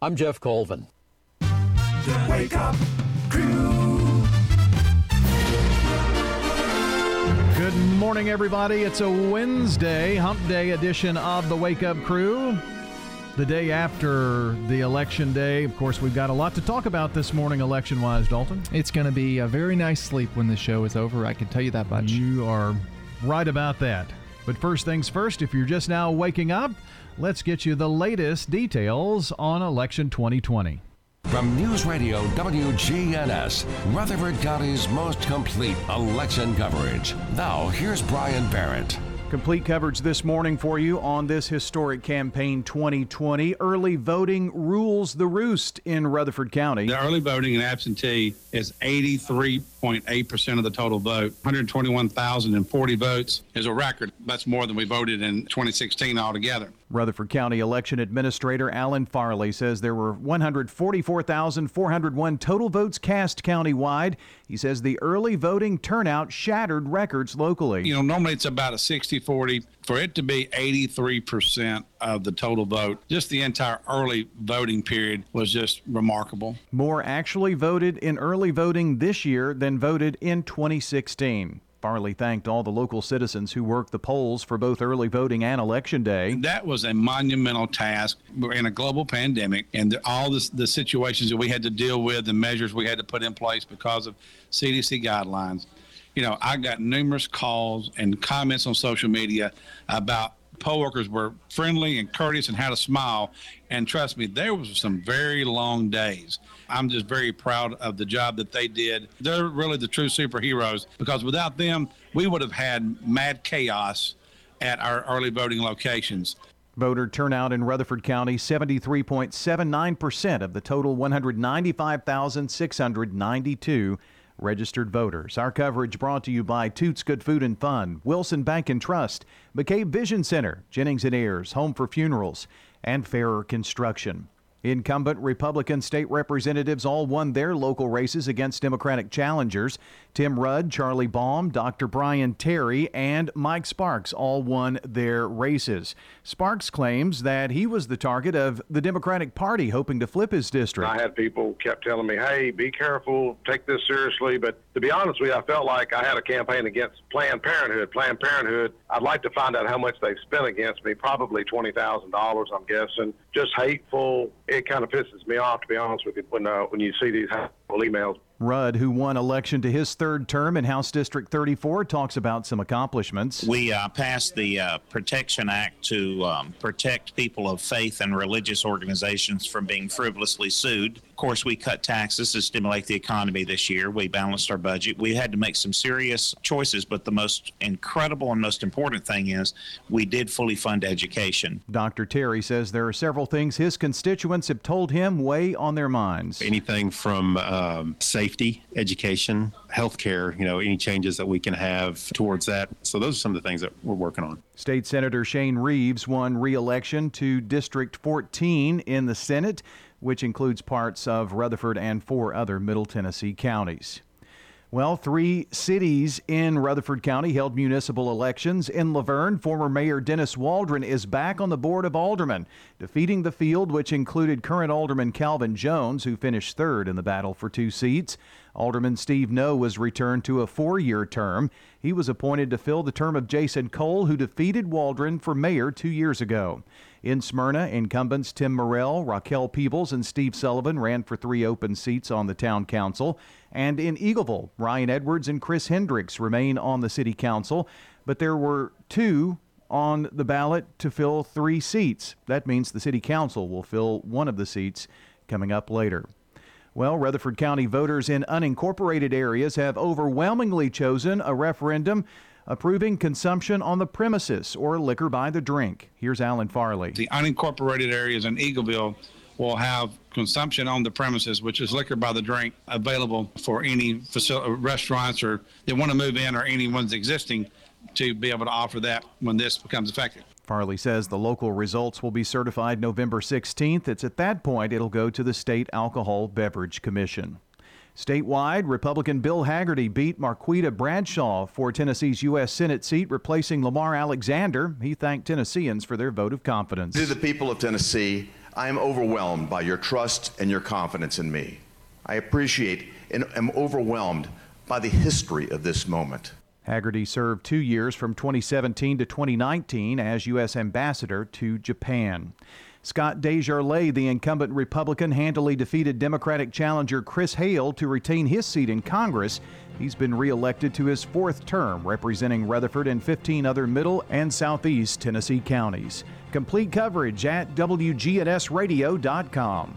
I'm Jeff Colvin. The Wake Up Crew. Good morning, everybody. It's a Wednesday, hump day edition of the Wake Up Crew. The day after the election day. Of course, we've got a lot to talk about this morning, election wise, Dalton. It's going to be a very nice sleep when the show is over. I can tell you that much. You are right about that. But first things first, if you're just now waking up, let's get you the latest details on election 2020. From News Radio WGNS, Rutherford County's most complete election coverage. Now, here's Brian Barrett. Complete coverage this morning for you on this historic campaign 2020. Early voting rules the roost in Rutherford County. The early voting and absentee is 83.8% of the total vote. 121,040 votes is a record. That's more than we voted in 2016 altogether. Rutherford County Election Administrator Alan Farley says there were 144,401 total votes cast countywide. He says the early voting turnout shattered records locally. You know, normally it's about a 60 40. For it to be 83% of the total vote, just the entire early voting period was just remarkable. More actually voted in early voting this year than voted in 2016. Farley thanked all the local citizens who worked the polls for both early voting and election day. That was a monumental task. We're in a global pandemic, and all this, the situations that we had to deal with, the measures we had to put in place because of CDC guidelines. You know, I got numerous calls and comments on social media about poll workers were friendly and courteous and had a smile. And trust me, there was some very long days. I'm just very proud of the job that they did. They're really the true superheroes because without them, we would have had mad chaos at our early voting locations. Voter turnout in Rutherford County 73.79% of the total 195,692 registered voters. Our coverage brought to you by Toots Good Food and Fun, Wilson Bank and Trust, McCabe Vision Center, Jennings and Ayers, Home for Funerals, and Fairer Construction. Incumbent Republican state representatives all won their local races against Democratic challengers. Tim Rudd, Charlie Baum, Dr. Brian Terry, and Mike Sparks all won their races. Sparks claims that he was the target of the Democratic Party hoping to flip his district. I had people kept telling me, hey, be careful, take this seriously. But to be honest with you, I felt like I had a campaign against Planned Parenthood. Planned Parenthood, I'd like to find out how much they've spent against me, probably $20,000, I'm guessing. Just hateful. It kind of pisses me off, to be honest with you, when, uh, when you see these emails. Rudd, who won election to his third term in House District 34, talks about some accomplishments. We uh, passed the uh, Protection Act to um, protect people of faith and religious organizations from being frivolously sued. Of course, we cut taxes to stimulate the economy this year. We balanced our budget. We had to make some serious choices, but the most incredible and most important thing is we did fully fund education. Dr. Terry says there are several things his constituents have told him weigh on their minds. Anything from um, safety, education, healthcare, you know, any changes that we can have towards that. So those are some of the things that we're working on. State Senator Shane Reeves won re election to District 14 in the Senate which includes parts of Rutherford and four other Middle Tennessee counties. Well, three cities in Rutherford County held municipal elections. In La Vergne, former Mayor Dennis Waldron is back on the Board of Aldermen, defeating the field, which included current Alderman Calvin Jones, who finished third in the battle for two seats. Alderman Steve Noe was returned to a four year term. He was appointed to fill the term of Jason Cole, who defeated Waldron for mayor two years ago. In Smyrna, incumbents Tim Morrell, Raquel Peebles, and Steve Sullivan ran for three open seats on the town council. And in Eagleville, Ryan Edwards and Chris Hendricks remain on the city council, but there were two on the ballot to fill three seats. That means the city council will fill one of the seats coming up later. Well, Rutherford County voters in unincorporated areas have overwhelmingly chosen a referendum approving consumption on the premises or liquor by the drink. Here's Alan Farley. The unincorporated areas in Eagleville will have consumption on the premises, which is liquor by the drink, available for any facility, uh, restaurants or they want to move in or anyone's existing to be able to offer that when this becomes effective. Farley says the local results will be certified November 16th. It's at that point it'll go to the State Alcohol Beverage Commission. Statewide, Republican Bill Hagerty beat Marquita Bradshaw for Tennessee's U.S. Senate seat, replacing Lamar Alexander. He thanked Tennesseans for their vote of confidence. To the people of Tennessee, I am overwhelmed by your trust and your confidence in me. I appreciate and am overwhelmed by the history of this moment. Hagerty served two years from 2017 to 2019 as U.S. Ambassador to Japan. Scott DesJarlais, the incumbent Republican, handily defeated Democratic challenger Chris Hale to retain his seat in Congress. He's been reelected to his fourth term, representing Rutherford and 15 other middle and southeast Tennessee counties. Complete coverage at WGNSradio.com.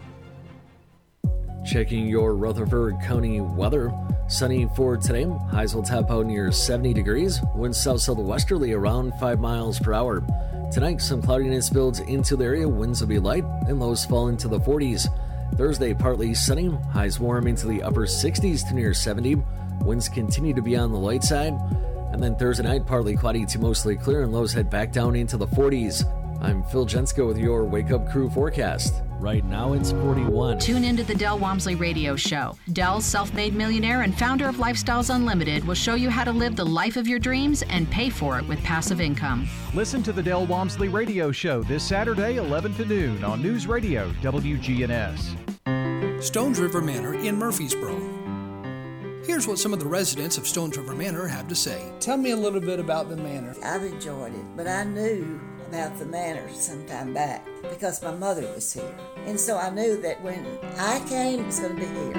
Checking your Rutherford County weather. Sunny for today. Highs will tap out near 70 degrees. Winds south southwesterly around 5 miles per hour. Tonight, some cloudiness builds into the area. Winds will be light and lows fall into the 40s. Thursday, partly sunny. Highs warm into the upper 60s to near 70. Winds continue to be on the light side. And then Thursday night, partly cloudy to mostly clear, and lows head back down into the 40s. I'm Phil Jensko with your Wake Up Crew forecast. Right now it's 41. Tune into the Del Walmsley Radio Show. Del, self made millionaire and founder of Lifestyles Unlimited, will show you how to live the life of your dreams and pay for it with passive income. Listen to the Del Walmsley Radio Show this Saturday, 11 to noon on News Radio WGNS. Stones River Manor in Murfreesboro. Here's what some of the residents of Stones River Manor have to say. Tell me a little bit about the manor. I've enjoyed it, but I knew about the manor some time back because my mother was here. And so I knew that when I came, it was going to be here.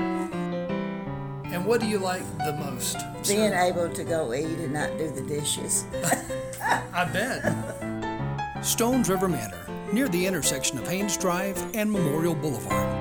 And what do you like the most? Being able to go eat and not do the dishes. I bet. Stones River Manor, near the intersection of Haynes Drive and Memorial Boulevard.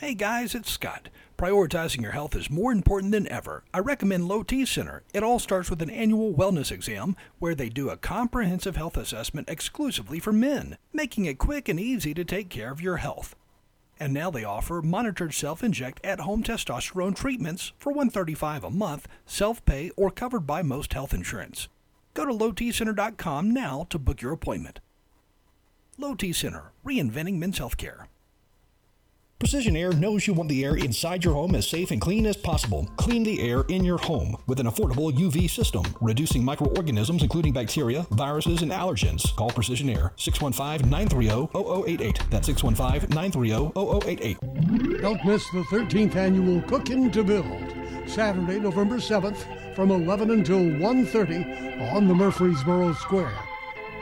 Hey guys, it's Scott. Prioritizing your health is more important than ever. I recommend Low T Center. It all starts with an annual wellness exam where they do a comprehensive health assessment exclusively for men, making it quick and easy to take care of your health. And now they offer monitored self-inject at-home testosterone treatments for 135 a month, self-pay or covered by most health insurance. Go to lowtcenter.com now to book your appointment. Low T Center, reinventing men's healthcare. Precision Air knows you want the air inside your home as safe and clean as possible. Clean the air in your home with an affordable UV system, reducing microorganisms including bacteria, viruses, and allergens. Call Precision Air 615-930-0088. That's 615-930-0088. Don't miss the 13th annual Cookin' to Build. Saturday, November 7th from 11 until 1.30 on the Murfreesboro Square.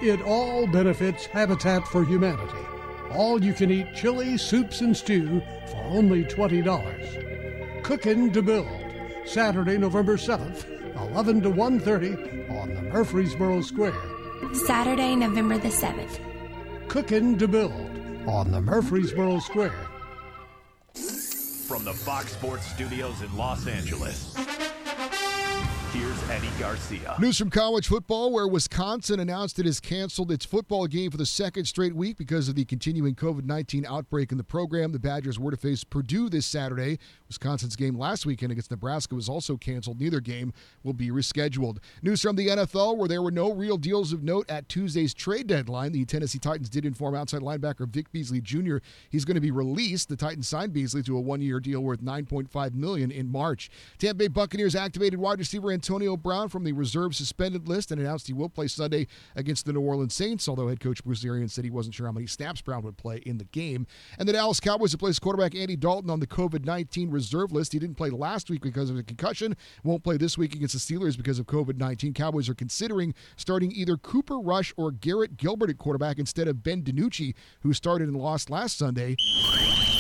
It all benefits Habitat for Humanity all you can eat chili, soups, and stew for only $20. Cookin' to Build, Saturday, November 7th, 11 to 1.30 on the Murfreesboro Square. Saturday, November the 7th. Cookin' to Build on the Murfreesboro Square. From the Fox Sports Studios in Los Angeles. Here's Eddie Garcia. News from college football, where Wisconsin announced it has canceled its football game for the second straight week because of the continuing COVID 19 outbreak in the program. The Badgers were to face Purdue this Saturday. Wisconsin's game last weekend against Nebraska was also canceled. Neither game will be rescheduled. News from the NFL, where there were no real deals of note at Tuesday's trade deadline. The Tennessee Titans did inform outside linebacker Vic Beasley Jr. he's going to be released. The Titans signed Beasley to a one-year deal worth 9.5 million in March. Tampa Bay Buccaneers activated wide receiver Antonio Brown from the reserve suspended list and announced he will play Sunday against the New Orleans Saints, although head coach Bruce Arians said he wasn't sure how many snaps Brown would play in the game. And the Dallas Cowboys placed quarterback Andy Dalton on the COVID 19 reserve list. He didn't play last week because of a concussion, won't play this week against the Steelers because of COVID 19. Cowboys are considering starting either Cooper Rush or Garrett Gilbert at quarterback instead of Ben DiNucci, who started and lost last Sunday.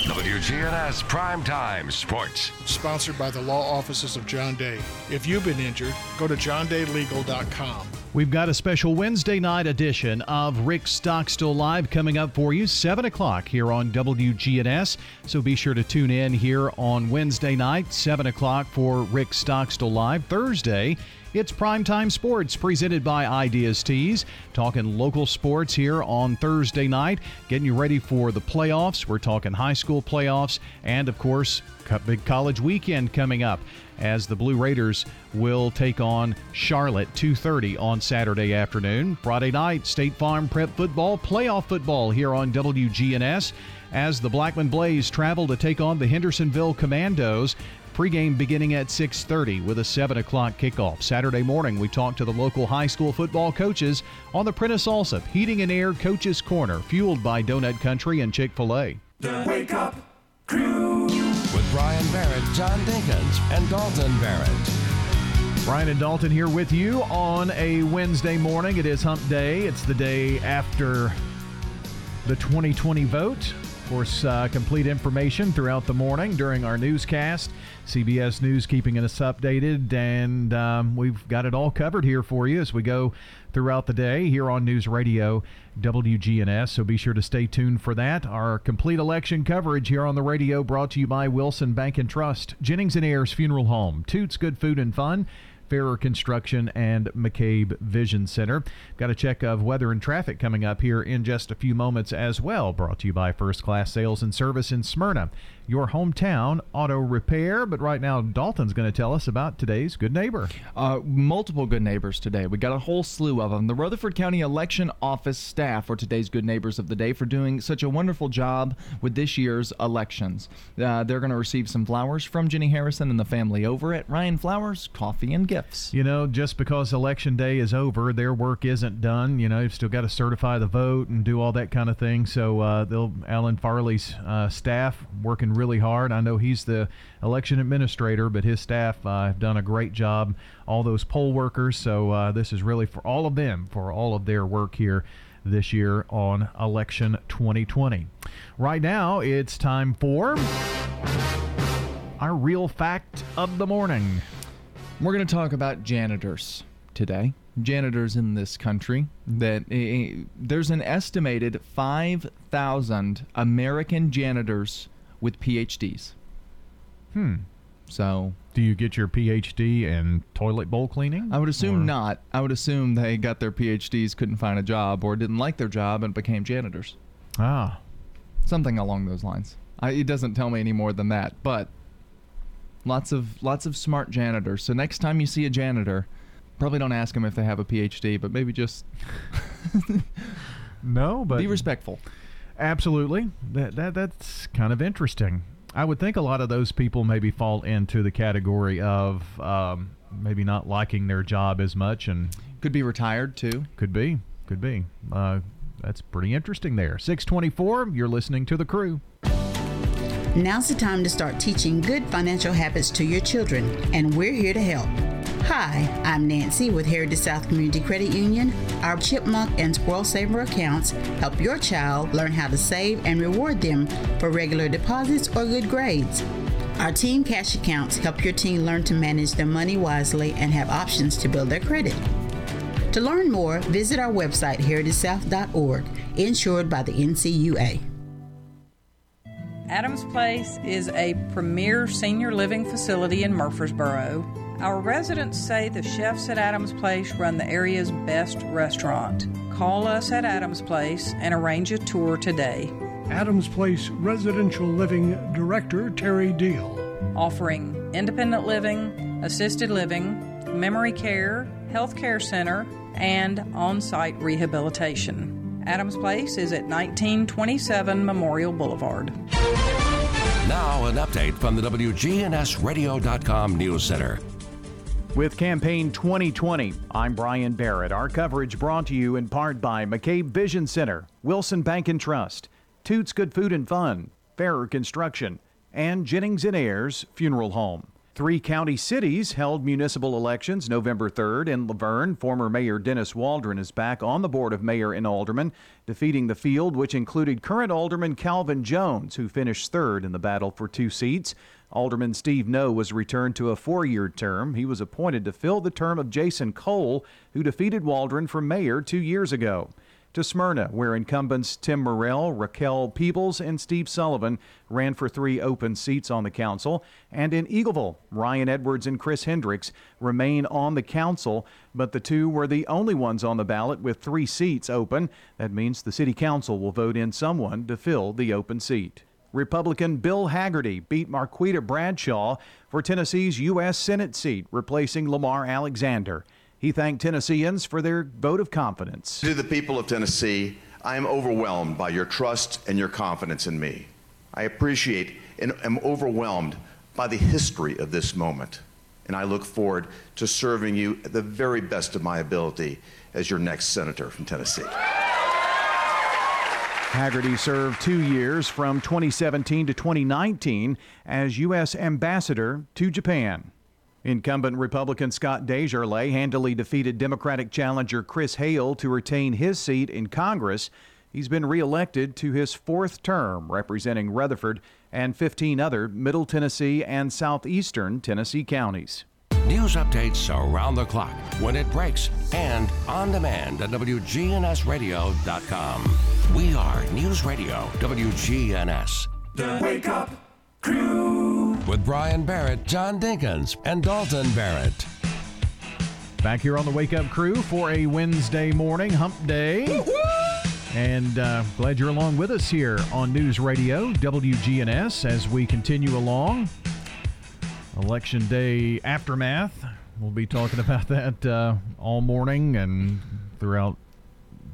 WGNS Primetime Sports. Sponsored by the law offices of John Day. If you've been injured, go to johndaylegal.com. We've got a special Wednesday night edition of Rick Stockstill Live coming up for you, 7 o'clock here on WGNS. So be sure to tune in here on Wednesday night, 7 o'clock for Rick Stockstill Live. Thursday, It's Primetime Sports presented by Ideas Tees. Talking local sports here on Thursday night, getting you ready for the playoffs. We're talking high school playoffs and, of course, big college weekend coming up as the Blue Raiders will take on Charlotte 2:30 on Saturday afternoon. Friday night, State Farm Prep football, playoff football here on WGNS as the Blackman Blaze travel to take on the Hendersonville Commandos. Pregame beginning at 6:30 with a 7 o'clock kickoff. Saturday morning, we talk to the local high school football coaches on the Prentice Allsup Heating and Air Coaches Corner, fueled by Donut Country and Chick-fil-A. The Wake Up Crew with Brian Barrett, John Dinkins, and Dalton Barrett. Brian and Dalton here with you on a Wednesday morning. It is Hump Day. It's the day after the 2020 vote. Course, uh, complete information throughout the morning during our newscast. CBS News keeping us updated, and um, we've got it all covered here for you as we go throughout the day here on News Radio WGNS. So be sure to stay tuned for that. Our complete election coverage here on the radio brought to you by Wilson Bank and Trust, Jennings and Ayers Funeral Home, Toots Good Food and Fun. Farrer Construction and McCabe Vision Center. Got a check of weather and traffic coming up here in just a few moments as well. Brought to you by First Class Sales and Service in Smyrna your hometown auto repair. But right now, Dalton's going to tell us about today's good neighbor. Uh, multiple good neighbors today. We got a whole slew of them. The Rutherford County Election Office staff are today's good neighbors of the day for doing such a wonderful job with this year's elections. Uh, they're going to receive some flowers from Jenny Harrison and the family over at Ryan Flowers, coffee and gifts. You know, just because election day is over, their work isn't done. You know, you've still got to certify the vote and do all that kind of thing. So uh, they'll Alan Farley's uh, staff working really hard. I know he's the election administrator, but his staff uh, have done a great job. All those poll workers. So uh, this is really for all of them for all of their work here this year on election 2020. Right now, it's time for our real fact of the morning. We're going to talk about janitors today janitors in this country that uh, there's an estimated 5,000 American janitors with PhDs. Hmm. So, do you get your PhD in toilet bowl cleaning? I would assume or? not. I would assume they got their PhDs, couldn't find a job, or didn't like their job and became janitors. Ah. Something along those lines. I, it doesn't tell me any more than that, but lots of lots of smart janitors. So next time you see a janitor, probably don't ask them if they have a PhD, but maybe just no, but be respectful. Absolutely. That, that that's kind of interesting. I would think a lot of those people maybe fall into the category of um, maybe not liking their job as much and could be retired too. Could be. Could be. Uh, that's pretty interesting there. 624, you're listening to the crew. Now's the time to start teaching good financial habits to your children, and we're here to help. Hi, I'm Nancy with Heritage South Community Credit Union. Our Chipmunk and Squirrel Saver accounts help your child learn how to save and reward them for regular deposits or good grades. Our Team Cash accounts help your teen learn to manage their money wisely and have options to build their credit. To learn more, visit our website, heritagesouth.org, insured by the NCUA. Adams Place is a premier senior living facility in Murfreesboro. Our residents say the chefs at Adams Place run the area's best restaurant. Call us at Adams Place and arrange a tour today. Adams Place Residential Living Director Terry Deal. Offering independent living, assisted living, memory care, health care center, and on site rehabilitation. Adams Place is at 1927 Memorial Boulevard. Now, an update from the WGNSradio.com News Center. With Campaign 2020, I'm Brian Barrett. Our coverage brought to you in part by McCabe Vision Center, Wilson Bank and Trust, Toots Good Food and Fun, Farrer Construction, and Jennings and Ayers Funeral Home. Three county cities held municipal elections November 3rd. In La Vergne, former Mayor Dennis Waldron is back on the board of mayor and alderman, defeating the field, which included current alderman Calvin Jones, who finished third in the battle for two seats. Alderman Steve Noe was returned to a four year term. He was appointed to fill the term of Jason Cole, who defeated Waldron for mayor two years ago. To Smyrna, where incumbents Tim Morrell, Raquel Peebles, and Steve Sullivan ran for three open seats on the council. And in Eagleville, Ryan Edwards and Chris Hendricks remain on the council, but the two were the only ones on the ballot with three seats open. That means the city council will vote in someone to fill the open seat. Republican Bill Hagerty beat Marquita Bradshaw for Tennessee's U.S. Senate seat, replacing Lamar Alexander. He thanked Tennesseans for their vote of confidence. To the people of Tennessee, I am overwhelmed by your trust and your confidence in me. I appreciate and am overwhelmed by the history of this moment, and I look forward to serving you at the very best of my ability as your next senator from Tennessee. Hagerty served two years from 2017 to 2019 as U.S. ambassador to Japan. Incumbent Republican Scott DesJarlais handily defeated Democratic challenger Chris Hale to retain his seat in Congress. He's been reelected to his fourth term, representing Rutherford and 15 other Middle Tennessee and Southeastern Tennessee counties. News updates around the clock, when it breaks, and on demand at WGNSradio.com. We are News Radio WGNS. The Wake Up Crew. With Brian Barrett, John Dinkins, and Dalton Barrett. Back here on the Wake Up Crew for a Wednesday morning hump day. And uh, glad you're along with us here on News Radio WGNS as we continue along. Election Day aftermath. We'll be talking about that uh, all morning and throughout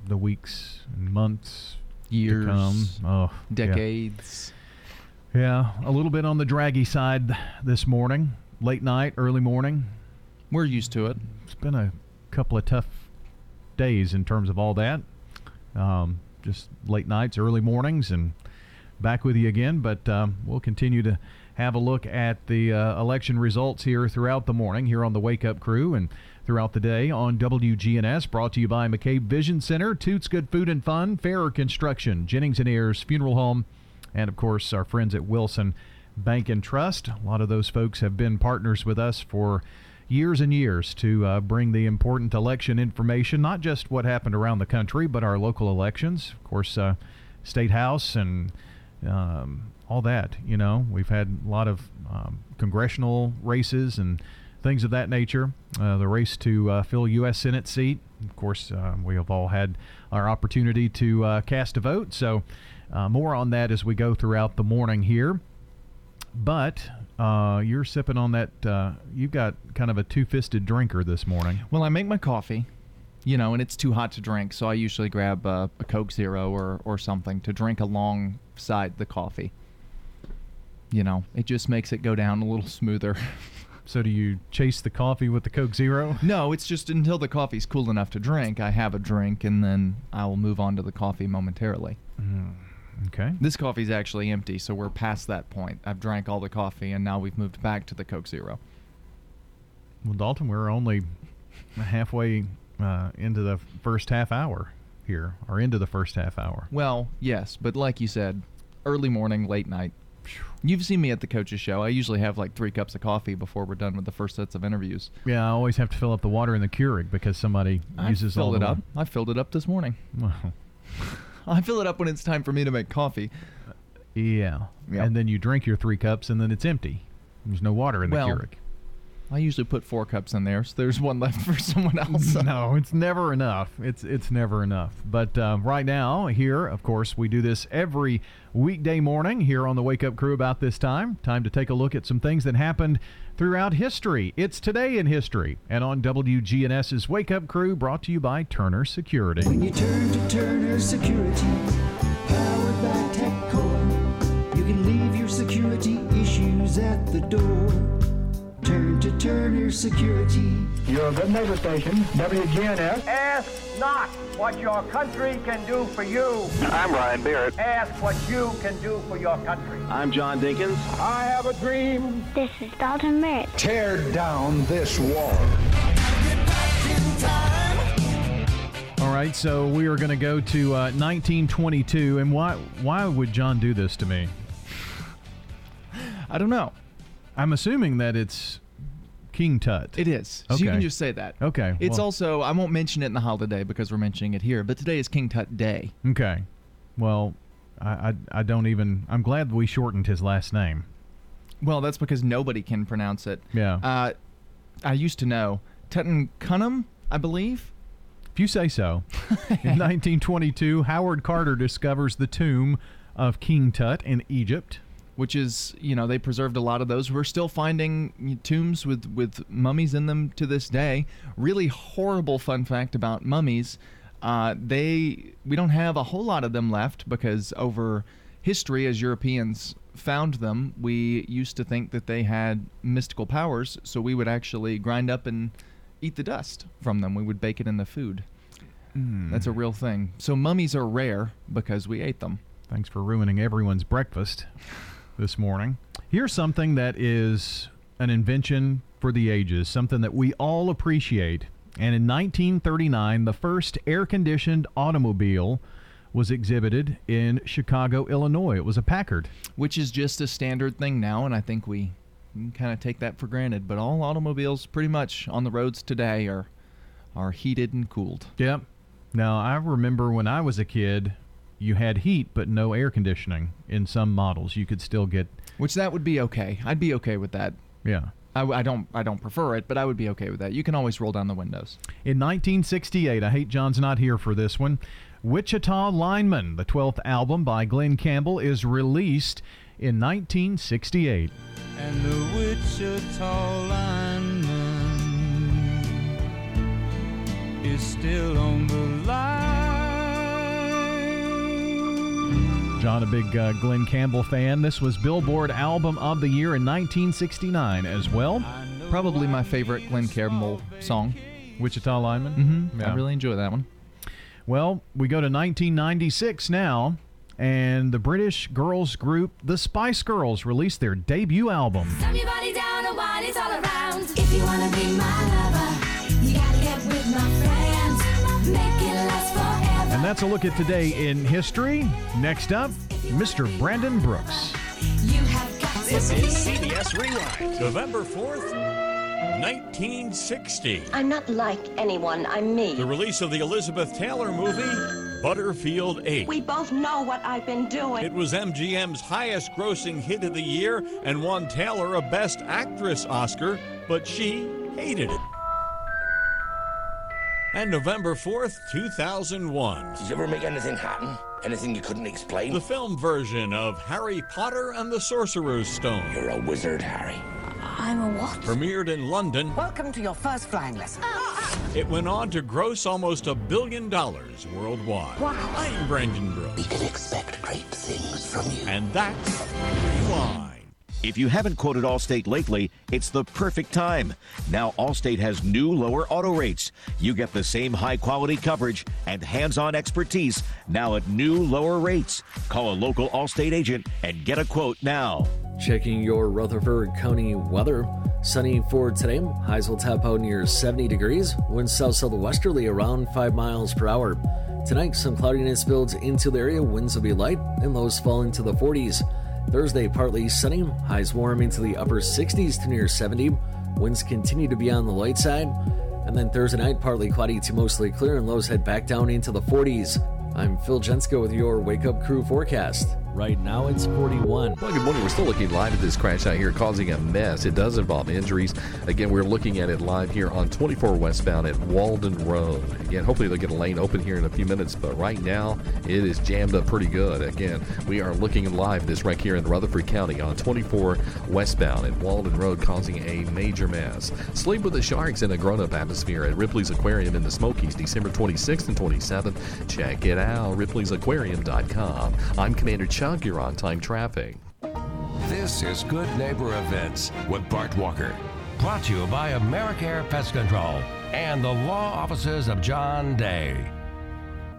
the weeks and months, years, to come. Oh, decades. Yeah, a little bit on the draggy side this morning, late night, early morning. We're used to it. It's been a couple of tough days in terms of all that. Um, just late nights, early mornings, and back with you again. But um, we'll continue to have a look at the uh, election results here throughout the morning, here on the Wake Up Crew, and throughout the day on WGNS. Brought to you by McCabe Vision Center, Toots Good Food and Fun, Fairer Construction, Jennings and Ayers Funeral Home, and of course our friends at Wilson Bank and Trust. A lot of those folks have been partners with us for years and years to uh, bring the important election information, not just what happened around the country, but our local elections. Of course, uh, State House and um, all that. You know, we've had a lot of um, congressional races and things of that nature. Uh, the race to uh, fill U.S. Senate seat. Of course, uh, we have all had our opportunity to uh, cast a vote. So, uh, more on that as we go throughout the morning here. But uh, you're sipping on that. Uh, you've got kind of a two-fisted drinker this morning. Well, I make my coffee, you know, and it's too hot to drink, so I usually grab uh, a Coke Zero or, or something to drink alongside the coffee. You know, it just makes it go down a little smoother. So, do you chase the coffee with the Coke Zero? No, it's just until the coffee's cool enough to drink, I have a drink, and then I will move on to the coffee momentarily. Mm, okay. This coffee's actually empty, so we're past that point. I've drank all the coffee, and now we've moved back to the Coke Zero. Well, Dalton, we're only halfway uh, into the first half hour here, or into the first half hour. Well, yes, but like you said, early morning, late night. You've seen me at the coach's show. I usually have like three cups of coffee before we're done with the first sets of interviews. Yeah, I always have to fill up the water in the Keurig because somebody I uses all it up. water. I filled it up this morning. Well, I fill it up when it's time for me to make coffee. yeah. Yeah. And then you drink your three cups, and then it's empty. There's no water in the Well, Keurig. I usually put four cups in there, so there's one left for someone else. no, it's never enough. It's it's never enough. But uh, right now, here, of course, we do this every weekday morning here on the Wake Up Crew about this time. Time to take a look at some things that happened throughout history. It's today in history, and on WGNS's Wake Up Crew, brought to you by Turner Security. When you turn to Turner Security, powered by TechCore, you can leave your security issues at the door. Turn to Turner Security. Your good neighbor station, WGNS. Ask not what your country can do for you. I'm Brian Barrett. Ask what you can do for your country. I'm John Dinkins. I have a dream. This is Dalton Barrett. Tear down this wall. All right, so we are going to go to uh, 1922, and why why would John do this to me? I don't know. I'm assuming that it's King Tut? It is. So Okay. you can just say that. Okay, It's well- also I won't mention it in the holiday because we're mentioning it here, but today is King Tut Day. Okay. Well, I, I, I don't even. I'm glad we shortened his last name. Well, that's because nobody can pronounce it. Yeah. Uh, I used to know Tutankhamun, I believe. If you say so. In 1922, Howard Carter discovers the tomb of King Tut in Egypt. Which is you know they preserved a lot of those. We're still finding tombs with with mummies in them to this day. Really horrible fun fact about mummies: uh, they we don't have a whole lot of them left because over history, as Europeans found them, we used to think that they had mystical powers. So we would actually grind up and eat the dust from them. We would bake it in the food. Hmm. That's a real thing. So mummies are rare because we ate them. Thanks for ruining everyone's breakfast this morning. Here's something that is an invention for the ages, something that we all appreciate. And in 1939, the first air conditioned automobile was exhibited in Chicago, Illinois. It was a Packard. which is just a standard thing now, and I think we kind of take that for granted. But all automobiles, pretty much on the roads today, are are heated and cooled. Yep. Now, I remember when I was a kid, you had heat but no air conditioning in some models. You could still get. Which that would be okay. I'd be okay with that. Yeah. I, I don't I don't prefer it, but I would be okay with that. You can always roll down the windows. In 1968, I hate John's not here for this one. Wichita Lineman, the 12th album by Glen Campbell, is released in 1968. and the Wichita lineman is still on the line. John, a big uh, Glen Campbell fan. This was Billboard Album of the Year in 1969 as well. Probably my favorite Glen Campbell song. Wichita Lineman? Mm-hmm. Yeah. I really enjoy that one. Well, we go to 1996 now, and the British girls group The Spice Girls released their debut album. That's a look at today in history. Next up, Mr. Brandon Brooks. You have got This is CBS Rewind, November 4th, 1960. I'm not like anyone, I'm me. The release of the Elizabeth Taylor movie, Butterfield 8. We both know what I've been doing. It was MGM's highest grossing hit of the year and won Taylor a Best Actress Oscar, but she hated it. And November 4th, 2001. Did you ever make anything happen? Anything you couldn't explain? The film version of Harry Potter and the Sorcerer's Stone. You're a wizard, Harry. I'm a what? Premiered in London, Welcome to your first flying lesson. Ah. it went on to gross almost a billion dollars worldwide. Wow. I'm Brandon Brooks. We can expect great things from you. And that's Rewind. If you haven't quoted Allstate lately, it's the perfect time. Now, Allstate has new lower auto rates. You get the same high quality coverage and hands on expertise now at new lower rates. Call a local Allstate agent and get a quote now. Checking your Rutherford County weather. Sunny for today. Highs will tap out near 70 degrees. Winds south southwesterly around 5 miles per hour. Tonight, some cloudiness builds into the area. Winds will be light and lows fall into the 40s. Thursday, partly sunny. Highs warm into the upper 60s to near 70. Winds continue to be on the light side. And then Thursday night, partly cloudy to mostly clear, and lows head back down into the 40s. I'm Phil Jensko with your Wake Up Crew forecast. Right now it's 41. Well, good morning. We're still looking live at this crash out here causing a mess. It does involve injuries. Again, we're looking at it live here on 24 westbound at Walden Road. Again, hopefully they'll get a lane open here in a few minutes, but right now it is jammed up pretty good. Again, we are looking live this right here in Rutherford County on 24 westbound at Walden Road causing a major mess. Sleep with the Sharks in a grown up atmosphere at Ripley's Aquarium in the Smokies, December 26th and 27th. Check it out, ripleysAquarium.com. I'm Commander Chuck. You're on time traffic. This is Good Neighbor Events with Bart Walker. Brought to you by Americare Pest Control and the law offices of John Day.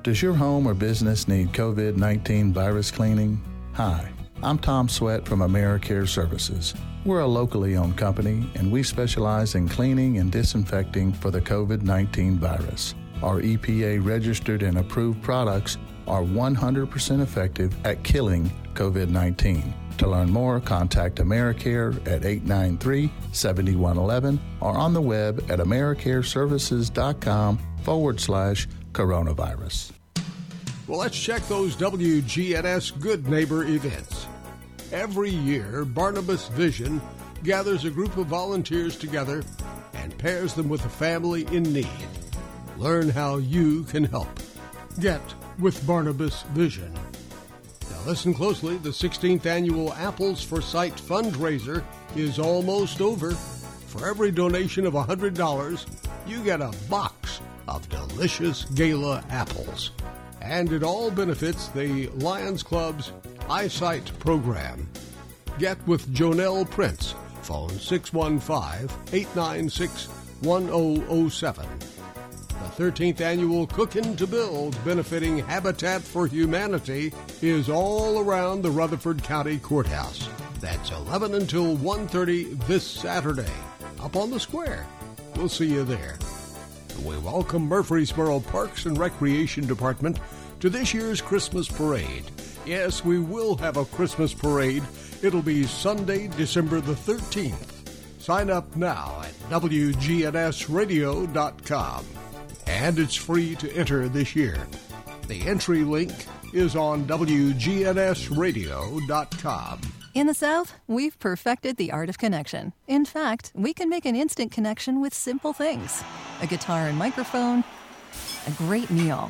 Does your home or business need COVID 19 virus cleaning? Hi, I'm Tom Sweat from AmeriCare Services. We're a locally owned company and we specialize in cleaning and disinfecting for the COVID 19 virus. Our EPA registered and approved products are 100% effective at killing COVID 19. To learn more, contact AmeriCare at 893 7111 or on the web at AmeriCareServices.com forward slash coronavirus. Well, let's check those WGNS Good Neighbor events. Every year, Barnabas Vision gathers a group of volunteers together and pairs them with a family in need. Learn how you can help. Get with Barnabas Vision. Now, listen closely. The 16th annual Apples for Sight fundraiser is almost over. For every donation of $100, you get a box of delicious gala apples. And it all benefits the Lions Club's eyesight program. Get with Jonelle Prince. Phone 615 896 1007. The 13th annual Cookin' to Build benefiting Habitat for Humanity is all around the Rutherford County Courthouse. That's 11 until 1:30 this Saturday up on the square. We'll see you there. We welcome Murfreesboro Parks and Recreation Department to this year's Christmas parade. Yes, we will have a Christmas parade. It'll be Sunday, December the 13th. Sign up now at WGNSradio.com. And it's free to enter this year. The entry link is on WGNSradio.com. In the South, we've perfected the art of connection. In fact, we can make an instant connection with simple things a guitar and microphone, a great meal,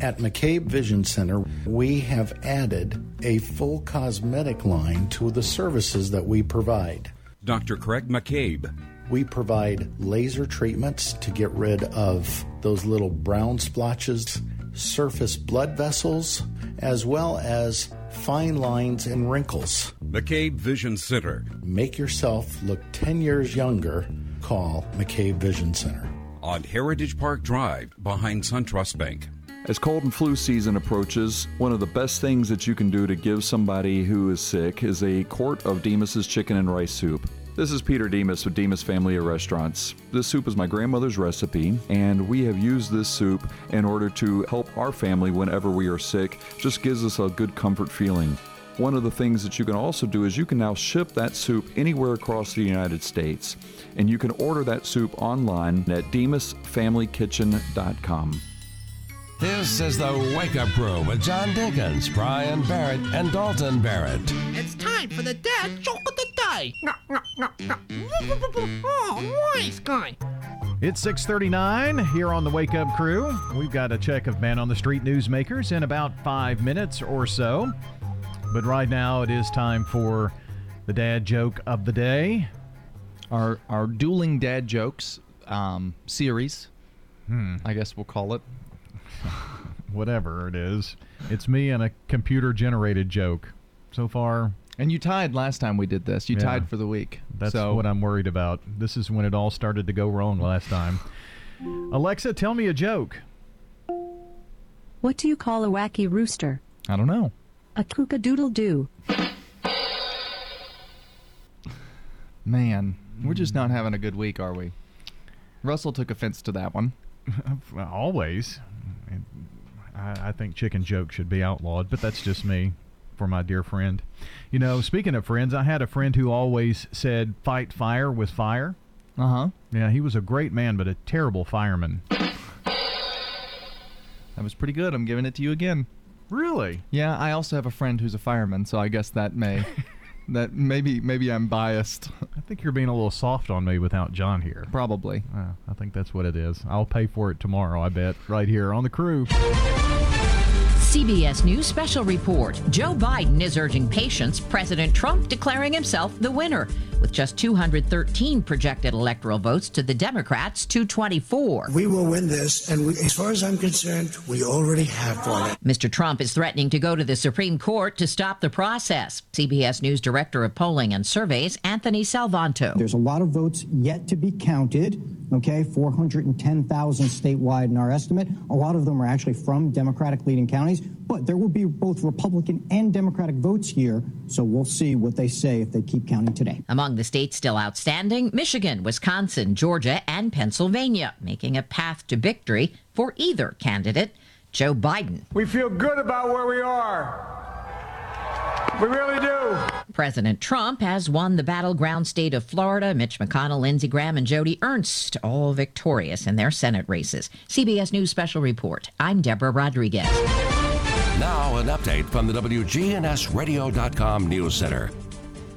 At McCabe Vision Center, we have added a full cosmetic line to the services that we provide. Dr. Craig McCabe. We provide laser treatments to get rid of those little brown splotches, surface blood vessels, as well as fine lines and wrinkles. McCabe Vision Center. Make yourself look 10 years younger. Call McCabe Vision Center. On Heritage Park Drive behind SunTrust Bank. As cold and flu season approaches, one of the best things that you can do to give somebody who is sick is a quart of Demos's chicken and rice soup. This is Peter Demos with Demos Family of Restaurants. This soup is my grandmother's recipe, and we have used this soup in order to help our family whenever we are sick. Just gives us a good comfort feeling. One of the things that you can also do is you can now ship that soup anywhere across the United States, and you can order that soup online at demosfamilykitchen.com. This is the Wake Up Crew with John Dinkins, Brian Barrett, and Dalton Barrett. It's time for the dad joke of the day. Oh, nice guy. It's 6:39 here on the Wake Up Crew. We've got a check of man on the street newsmakers in about 5 minutes or so. But right now it is time for the dad joke of the day. Our our dueling dad jokes um, series. Hmm. I guess we'll call it. Whatever it is. It's me and a computer generated joke. So far, And you tied last time we did this. You Yeah. tied for the week. That's so, what I'm worried about. This is when it all started to go wrong last time. Alexa, tell me a joke. What do you call a wacky rooster? I don't know. A kookadoodle doo. Man, we're just not having a good week, are we? Russell took offense to that one. Always. I, I think chicken jokes should be outlawed, but that's just me for my dear friend. You know, speaking of friends, I had a friend who always said, fight fire with fire. Uh huh. Yeah, he was a great man, but a terrible fireman. That was pretty good. I'm giving it to you again. Really? Yeah, I also have a friend who's a fireman, so I guess that may that maybe maybe I'm biased. I think you're being a little soft on me without John here. Probably. Uh, I think that's what it is. I'll pay for it tomorrow, I bet, right here on the crew. CBS News Special Report. Joe Biden is urging patience, President Trump declaring himself the winner, with just 213 projected electoral votes to the Democrats' 224. We will win this, and we, as far as I'm concerned, we already have won it. Mr. Trump is threatening to go to the Supreme Court to stop the process. CBS News Director of Polling and Surveys, Anthony Salvanto. There's a lot of votes yet to be counted, okay? 410,000 statewide in our estimate. A lot of them are actually from Democratic leading counties, but there will be both Republican and Democratic votes here, so we'll see what they say if they keep counting today. Among the states still outstanding, Michigan, Wisconsin, Georgia, and Pennsylvania, making a path to victory for either candidate. Joe Biden. We feel good about where we are. We really do. President Trump has won the battleground state of Florida. Mitch McConnell, Lindsey Graham, and Joni Ernst all victorious in their Senate races. CBS News Special Report. I'm Deborah Rodriguez. Now, an update from the WGNSradio.com News Center.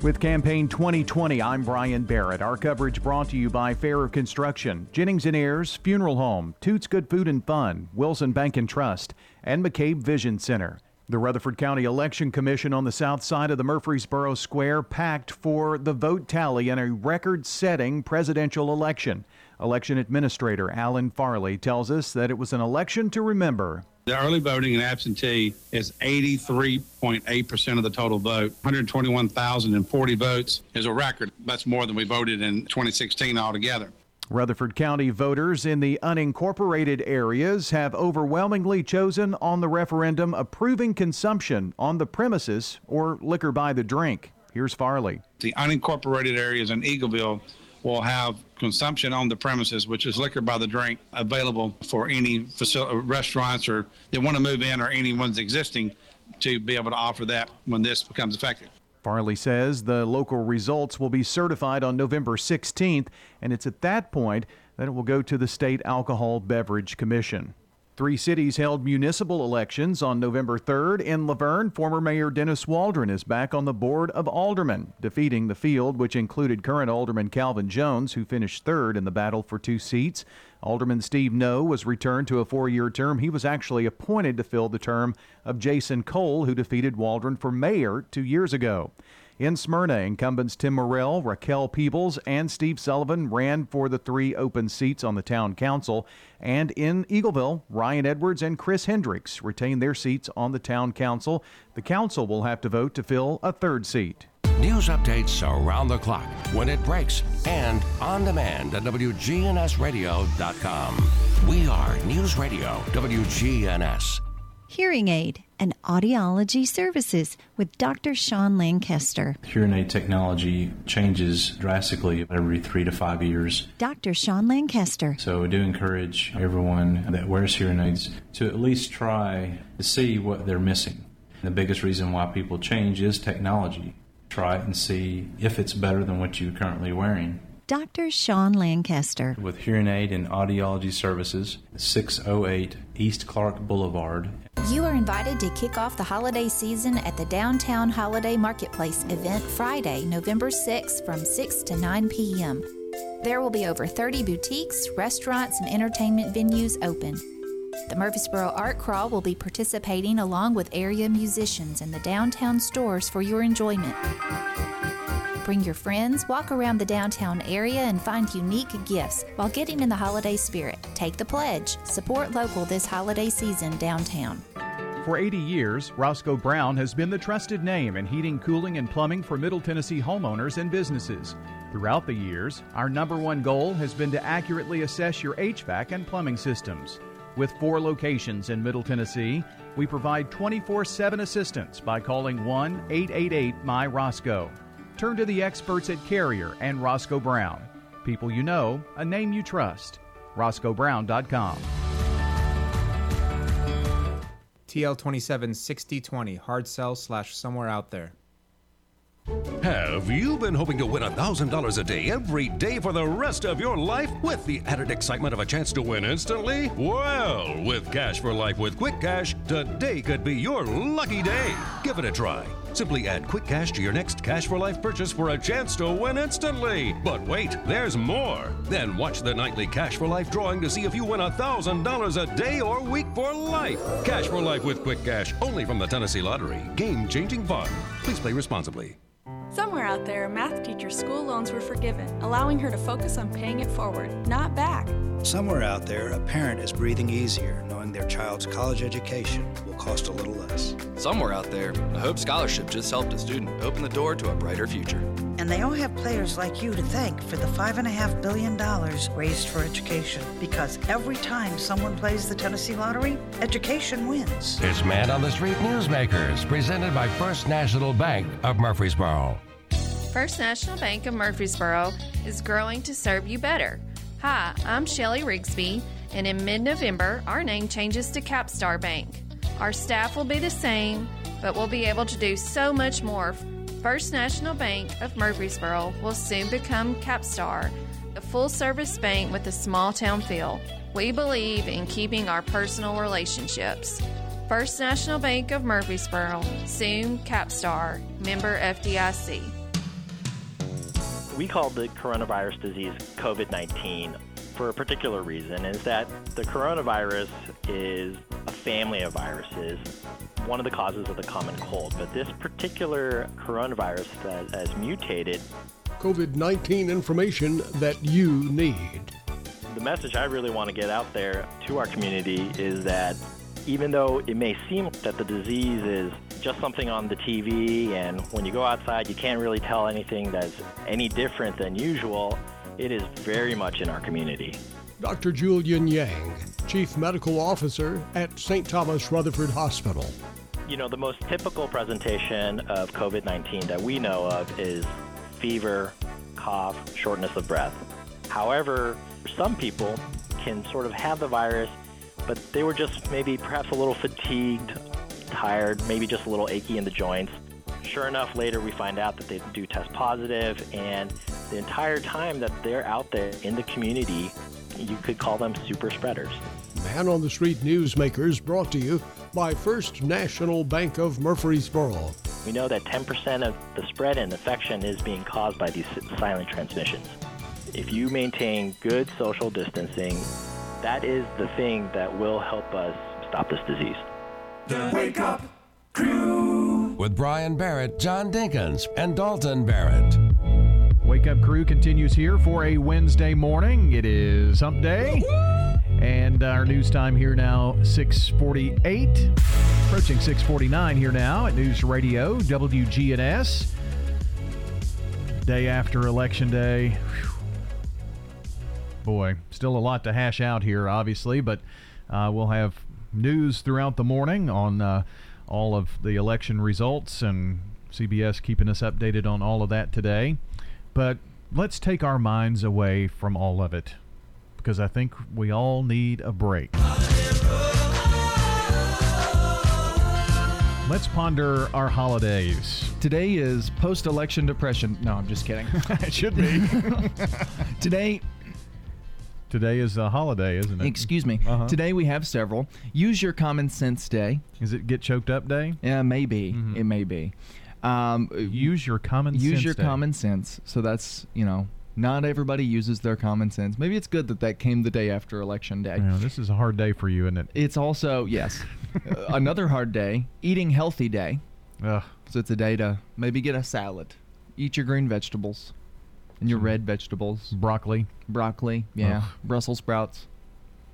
With Campaign 2020, I'm Brian Barrett. Our coverage brought to you by Fair of Construction, Jennings and Ayers Funeral Home, Toots Good Food and Fun, Wilson Bank and Trust, and McCabe Vision Center. The Rutherford County Election Commission on the south side of the Murfreesboro Square packed for the vote tally in a record setting presidential election. Election Administrator Alan Farley tells us that it was an election to remember. The early voting and absentee is 83.8% of the total vote. 121,040 votes is a record. That's more than we voted in 2016 altogether. Rutherford County voters in the unincorporated areas have overwhelmingly chosen on the referendum approving consumption on the premises or liquor by the drink. Here's Farley. The unincorporated areas in Eagleville will have consumption on the premises, which is liquor by the drink, available for any facility, uh, restaurants or they want to move in or anyone's existing to be able to offer that when this becomes effective. Farley says the local results will be certified on November 16th, and it's at that point that it will go to the State Alcohol Beverage Commission. Three cities held municipal elections on November 3rd. In La Vergne, former Mayor Dennis Waldron is back on the Board of Aldermen, defeating the field, which included current Alderman Calvin Jones, who finished third in the battle for two seats. Alderman Steve Noe was returned to a four year term. He was actually appointed to fill the term of Jason Cole, who defeated Waldron for mayor two years ago. In Smyrna, incumbents Tim Morrell, Raquel Peebles, and Steve Sullivan ran for the three open seats on the town council. And in Eagleville, Ryan Edwards and Chris Hendricks retained their seats on the town council. The council will have to vote to fill a third seat. News updates around the clock, when it breaks, and on demand at WGNSradio.com. We are News Radio WGNS. Hearing Aid and Audiology Services with Dr. Sean Lancaster. Hearing aid technology changes drastically every three to five years. Dr. Sean Lancaster. So I do encourage everyone that wears hearing aids to at least try to see what they're missing. The biggest reason why people change is technology. Try it and see if it's better than what you're currently wearing. Dr. Sean Lancaster. With Hearing Aid and Audiology Services, 608 East Clark Boulevard. You are invited to kick off the holiday season at the Downtown Holiday Marketplace event Friday, November 6th from 6 to 9 p.m. There will be over 30 boutiques, restaurants, and entertainment venues open. The Murfreesboro Art Crawl will be participating along with area musicians in the downtown stores for your enjoyment. Bring your friends, walk around the downtown area, and find unique gifts while getting in the holiday spirit. Take the pledge. Support local this holiday season downtown. For 80 years, Roscoe Brown has been the trusted name in heating, cooling, and plumbing for Middle Tennessee homeowners and businesses. Throughout the years, our number one goal has been to accurately assess your HVAC and plumbing systems. With four locations in Middle Tennessee, we provide 24 7 assistance by calling 1 888 My Roscoe. Turn to the experts at Carrier and Roscoe Brown. People you know, a name you trust. RoscoeBrown.com. TL 27 6020, hard sell slash somewhere out there. Have you been hoping to win $1,000 a day every day for the rest of your life with the added excitement of a chance to win instantly? Well, with Cash for Life with Quick Cash, today could be your lucky day. Give it a try. Simply add Quick Cash to your next Cash for Life purchase for a chance to win instantly. But wait, there's more. Then watch the nightly Cash for Life drawing to see if you win $1,000 a day or week for life. Cash for Life with Quick Cash, only from the Tennessee Lottery. Game changing fun. Please play responsibly. Somewhere out there, a math teacher's school loans were forgiven, allowing her to focus on paying it forward, not back. Somewhere out there, a parent is breathing easier knowing their child's college education will cost a little less. Somewhere out there, a Hope Scholarship just helped a student open the door to a brighter future. And they all have players like you to thank for the $5.5 billion raised for education. Because every time someone plays the Tennessee Lottery, education wins. It's Man on the Street Newsmakers, presented by First National Bank of Murfreesboro. First National Bank of Murfreesboro is growing to serve you better. Hi, I'm Shelly Rigsby, and in mid November, our name changes to Capstar Bank. Our staff will be the same, but we'll be able to do so much more. First National Bank of Murfreesboro will soon become Capstar, a full service bank with a small town feel. We believe in keeping our personal relationships. First National Bank of Murfreesboro, soon Capstar, member FDIC. We call the coronavirus disease COVID 19 for a particular reason is that the coronavirus is a family of viruses, one of the causes of the common cold. But this particular coronavirus that has mutated. COVID 19 information that you need. The message I really want to get out there to our community is that even though it may seem that the disease is just something on the TV and when you go outside you can't really tell anything that's any different than usual, it is very much in our community. Dr. Julian Yang, Chief Medical Officer at St. Thomas Rutherford Hospital. You know, the most typical presentation of COVID 19 that we know of is fever, cough, shortness of breath. However, some people can sort of have the virus, but they were just maybe perhaps a little fatigued, tired, maybe just a little achy in the joints. Sure enough, later we find out that they do test positive, and the entire time that they're out there in the community, you could call them super spreaders. Man on the Street Newsmakers brought to you by First National Bank of Murfreesboro. We know that 10% of the spread and infection is being caused by these silent transmissions. If you maintain good social distancing, that is the thing that will help us stop this disease. The Wake Up Crew. With Brian Barrett, John Dinkins, and Dalton Barrett. Wake Up Crew continues here for a Wednesday morning. It is Hump Day. And our news time here now, 648. Approaching 649 here now at News Radio, WGNS. Day after Election Day. Whew. Boy, still a lot to hash out here, obviously, but uh, we'll have news throughout the morning on uh, all of the election results and CBS keeping us updated on all of that today. But let's take our minds away from all of it because I think we all need a break. Let's ponder our holidays. Today is post election depression. No, I'm just kidding. it should be. Today, Today is a holiday, isn't it? Excuse me. Uh-huh. Today we have several. Use your common sense day. Is it get choked up day? Yeah, maybe. It may be. Um, use your common use sense Use your day. common sense. So that's you know, not everybody uses their common sense. Maybe it's good that that came the day after election day. Yeah, this is a hard day for you, isn't it? It's also yes, uh, another hard day. Eating healthy day. Ugh. So it's a day to maybe get a salad, eat your green vegetables, and your red vegetables. Broccoli. Broccoli, yeah. Ugh. Brussels sprouts.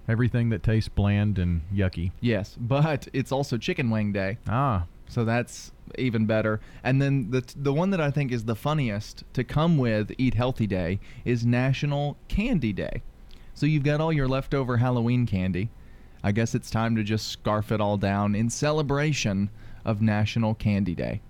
Everything that tastes bland and yucky. Yes, but it's also chicken wing day. Ah. So that's even better. And then the the one that I think is the funniest to come with Eat Healthy Day is National Candy Day. So you've got all your leftover Halloween candy. I guess it's time to just scarf it all down in celebration of National Candy Day.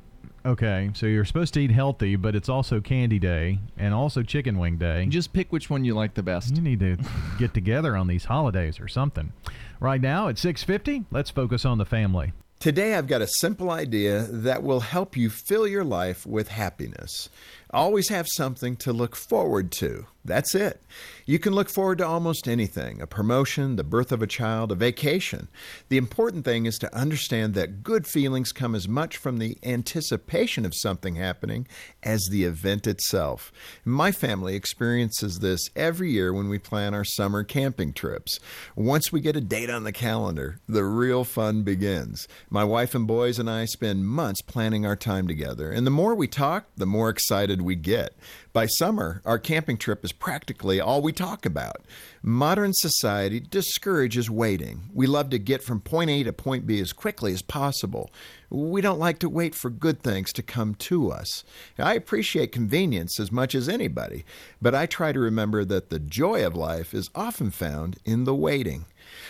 Okay, so you're supposed to eat healthy, but it's also candy day and also chicken wing day. Just pick which one you like the best. You need to get together on these holidays or something. Right now at 6:50, let's focus on the family. Today, I've got a simple idea that will help you fill your life with happiness. Always have something to look forward to. That's it. You can look forward to almost anything a promotion, the birth of a child, a vacation. The important thing is to understand that good feelings come as much from the anticipation of something happening as the event itself. My family experiences this every year when we plan our summer camping trips. Once we get a date on the calendar, the real fun begins. My wife and boys and I spend months planning our time together, and the more we talk, the more excited we get. By summer, our camping trip is practically all we talk about. Modern society discourages waiting. We love to get from point A to point B as quickly as possible. We don't like to wait for good things to come to us. I appreciate convenience as much as anybody, but I try to remember that the joy of life is often found in the waiting.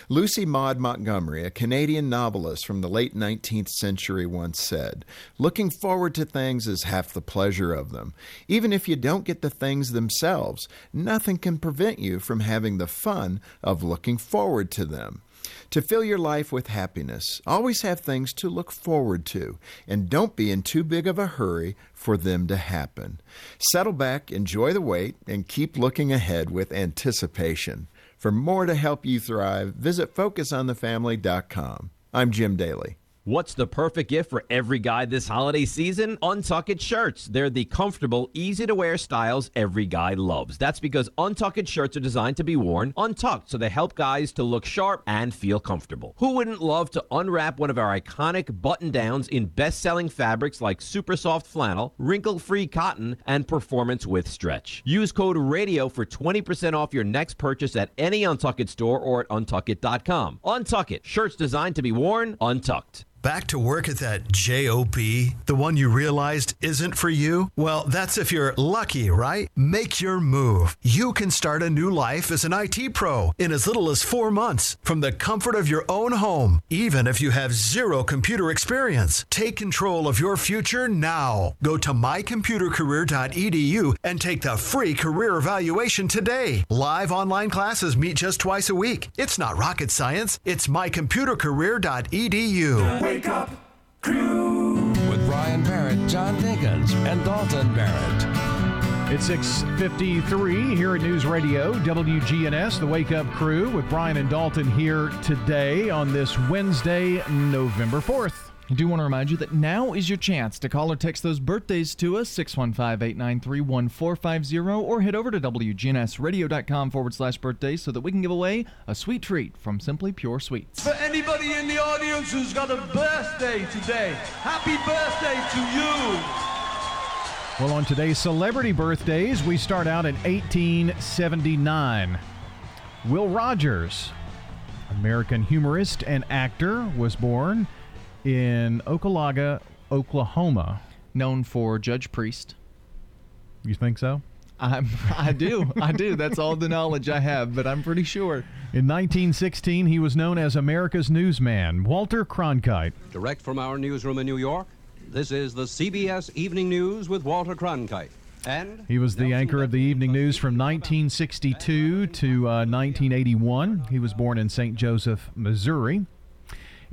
Lucy Maud Montgomery, a Canadian novelist from the late 19th century, once said, Looking forward to things is half the pleasure of them. Even if you don't get the things themselves, nothing can prevent you from having the fun of looking forward to them. To fill your life with happiness, always have things to look forward to, and don't be in too big of a hurry for them to happen. Settle back, enjoy the wait, and keep looking ahead with anticipation. For more to help you thrive, visit FocusOnTheFamily.com. I'm Jim Daly. What's the perfect gift for every guy this holiday season? UNTUCKit shirts. They're the comfortable, easy to wear styles every guy loves. That's because untucked shirts are designed to be worn untucked, so they help guys to look sharp and feel comfortable. Who wouldn't love to unwrap one of our iconic button downs in best selling fabrics like super soft flannel, wrinkle free cotton, and performance with stretch? Use code RADIO for 20% off your next purchase at any UNTUCKit store or at untuckit.com. UNTUCKit, shirts designed to be worn untucked. Back to work at that job, the one you realized isn't for you? Well, that's if you're lucky, right? Make your move. You can start a new life as an IT pro in as little as four months from the comfort of your own home, even if you have zero computer experience. Take control of your future now. Go to mycomputercareer.edu and take the free career evaluation today. Live online classes meet just twice a week. It's not rocket science, it's mycomputercareer.edu. Wake up, crew. With Brian Barrett, John Dinkins, and Dalton Barrett. It's 6:53 here at News Radio WGNS, the Wake Up Crew with Brian and Dalton here today on this Wednesday, November 4th. I do want to remind you that now is your chance to call or text those birthdays to us, 615-893-1450, or head over to WGNSradio.com forward slash birthdays so that we can give away a sweet treat from Simply Pure Sweets. For anybody in the audience who's got a birthday today, happy birthday to you. Well, on today's celebrity birthdays, we start out in 1879. Will Rogers, American humorist and actor, was born in Oologah, Oklahoma. Known for Judge Priest. You think so? I'm, I do. I do. That's all the knowledge I have, but I'm pretty sure. In 1916, he was known as America's newsman, Walter Cronkite. Direct from our newsroom in New York, this is the CBS Evening News with Walter Cronkite. And he was the anchor of the evening news from 1962 to uh, 1981. He was born in St. Joseph, Missouri.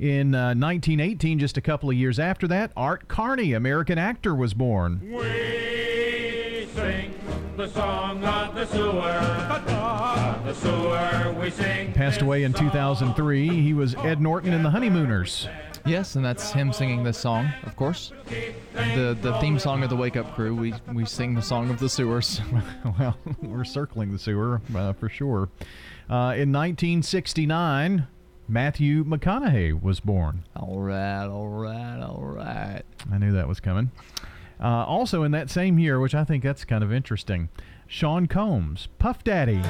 In uh, 1918, just a couple of years after that, Art Carney, American actor, was born. We sing the song of the sewer. Of the sewer we sing. Passed away in 2003. He was Ed Norton in The Honeymooners. Yes, and that's him singing this song, of course. The the theme song of the Wake Up Crew. We we sing the song of the sewers. well, we're circling the sewer uh, for sure. Uh, in 1969, Matthew McConaughey was born. All right, all right, all right. I knew that was coming. Uh, also in that same year, which I think that's kind of interesting, Sean Combs, Puff Daddy.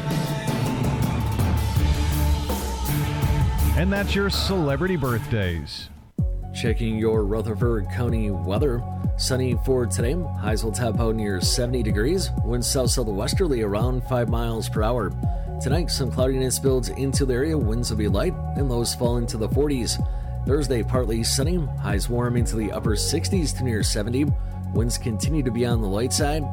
And that's your celebrity birthdays. Checking your Rutherford County weather. Sunny for today. Highs will top out near 70 degrees. Winds south southwesterly around 5 miles per hour. Tonight, some cloudiness builds into the area. Winds will be light and lows fall into the 40s. Thursday, partly sunny. Highs warm into the upper 60s to near 70. Winds continue to be on the light side.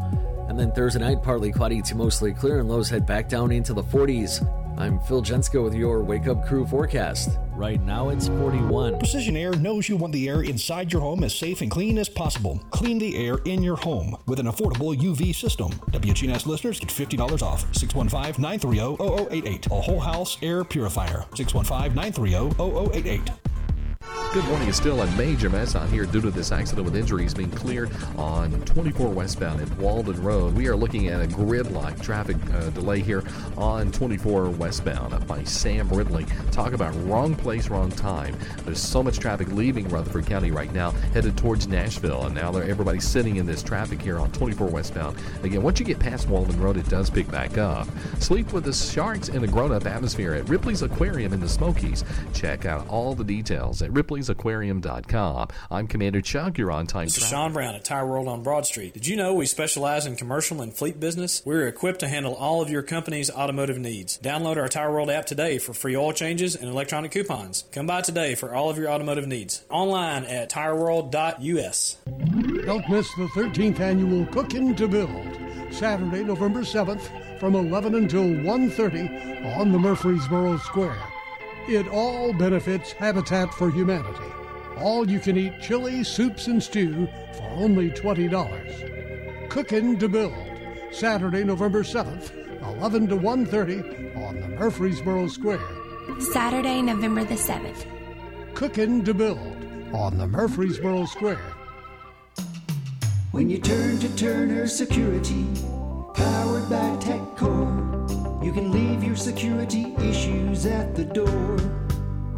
And then Thursday night, partly cloudy to mostly clear, and lows head back down into the 40s. I'm Phil Jensko with your Wake Up Crew forecast. Right now it's 41. Precision Air knows you want the air inside your home as safe and clean as possible. Clean the air in your home with an affordable UV system. WGNS listeners get $50 off. 615 930 0088. A whole house air purifier. 615 930 0088. Good morning. It's still a major mess out here due to this accident with injuries being cleared on 24 westbound at Walden Road. We are looking at a grid-like traffic uh, delay here on 24 westbound up by Sam Ridley. Talk about wrong place, wrong time. There's so much traffic leaving Rutherford County right now, headed towards Nashville, and now everybody's sitting in this traffic here on 24 westbound. Again, once you get past Walden Road, it does pick back up. Sleep with the sharks in a grown-up atmosphere at Ripley's Aquarium in the Smokies. Check out all the details at ripleysAquarium.com. I'm Commander Chuck. You're on time. This is Sean Brown at Tire World on Broad Street. Did you know we specialize in commercial and fleet business? We're equipped to handle all of your company's automotive needs. Download our Tire World app today for free oil changes and electronic coupons. Come by today for all of your automotive needs. Online at tireworld.us. Don't miss the 13th annual Cookin' to Build, Saturday, November 7th from 11 until 1:30 on the Murfreesboro Square. It all benefits Habitat for Humanity. All you can eat chili, soups, and stew for only $20. Cookin' to Build, Saturday, November 7th, 11 to 1:30 on the Murfreesboro Square. Saturday, November the 7th. Cookin' to Build on the Murfreesboro Square. When you turn to Turner Security, powered by TechCore, you security issues at the door.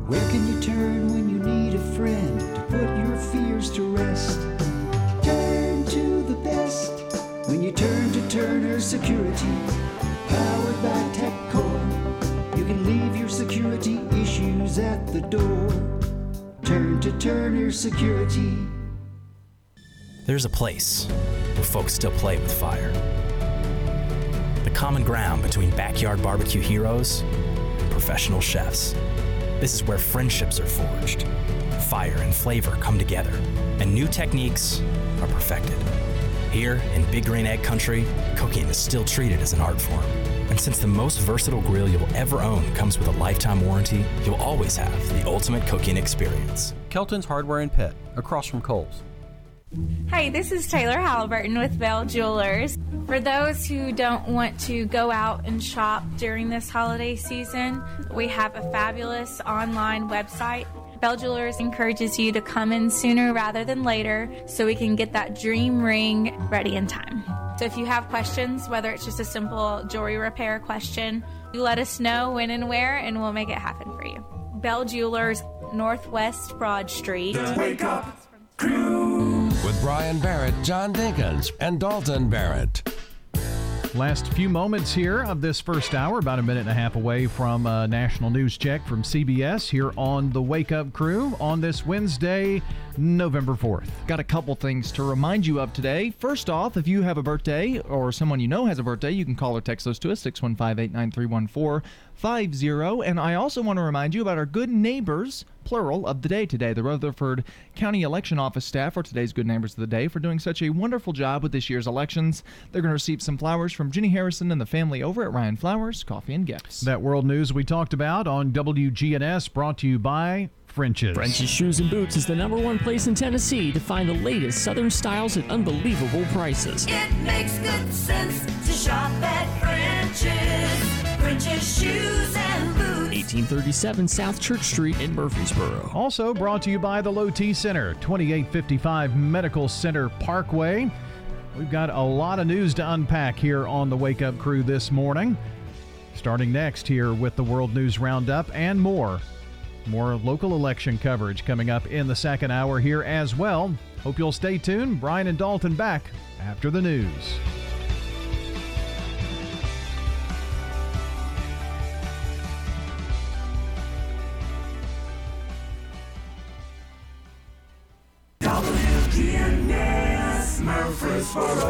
Where can you turn when you need a friend to put your fears to rest? Turn to the best when you turn to Turner Security, powered by TechCore. You can leave your security issues at the door. Turn to Turner Security. There's a place where folks still play with fire. Common ground between backyard barbecue heroes and professional chefs. This is where friendships are forged, fire and flavor come together, and new techniques are perfected. Here in Big Green Egg Country, cooking is still treated as an art form. And since the most versatile grill you'll ever own comes with a lifetime warranty, you'll always have the ultimate cooking experience. Kelton's Hardware and Pet, across from Kohl's. Hi, this is Taylor Halliburton with Bell Jewelers. For those who don't want to go out and shop during this holiday season, we have a fabulous online website. Bell Jewelers encourages you to come in sooner rather than later so we can get that dream ring ready in time. So if you have questions, whether it's just a simple jewelry repair question, you let us know when and where and we'll make it happen for you. Bell Jewelers, Northwest Broad Street. Wake up with Brian Barrett, John Dinkins, and Dalton Barrett. Last few moments here of this first hour, about a minute and a half away from a national news check from CBS here on the Wake Up Crew on this Wednesday, November 4th. Got a couple things to remind you of today. First off, if you have a birthday or someone you know has a birthday, you can call or text those to us 615 893 50. And I also want to remind you about our good neighbors, plural, of the day today. The Rutherford County Election Office staff are today's good neighbors of the day for doing such a wonderful job with this year's elections. They're going to receive some flowers from Jenny Harrison and the family over at Ryan Flowers, Coffee and Gifts. That world news we talked about on WGNS brought to you by French's. French's Shoes and Boots is the number one place in Tennessee to find the latest Southern styles at unbelievable prices. It makes good sense to shop at French's. French's Shoes and Boots. 1837 South Church Street in Murfreesboro. Also brought to you by the Low T Center, 2855 Medical Center Parkway. We've got a lot of news to unpack here on the Wake Up Crew this morning. Starting next here with the World News Roundup and more. More local election coverage coming up in the second hour here as well. Hope you'll stay tuned. Brian and Dalton back after the news.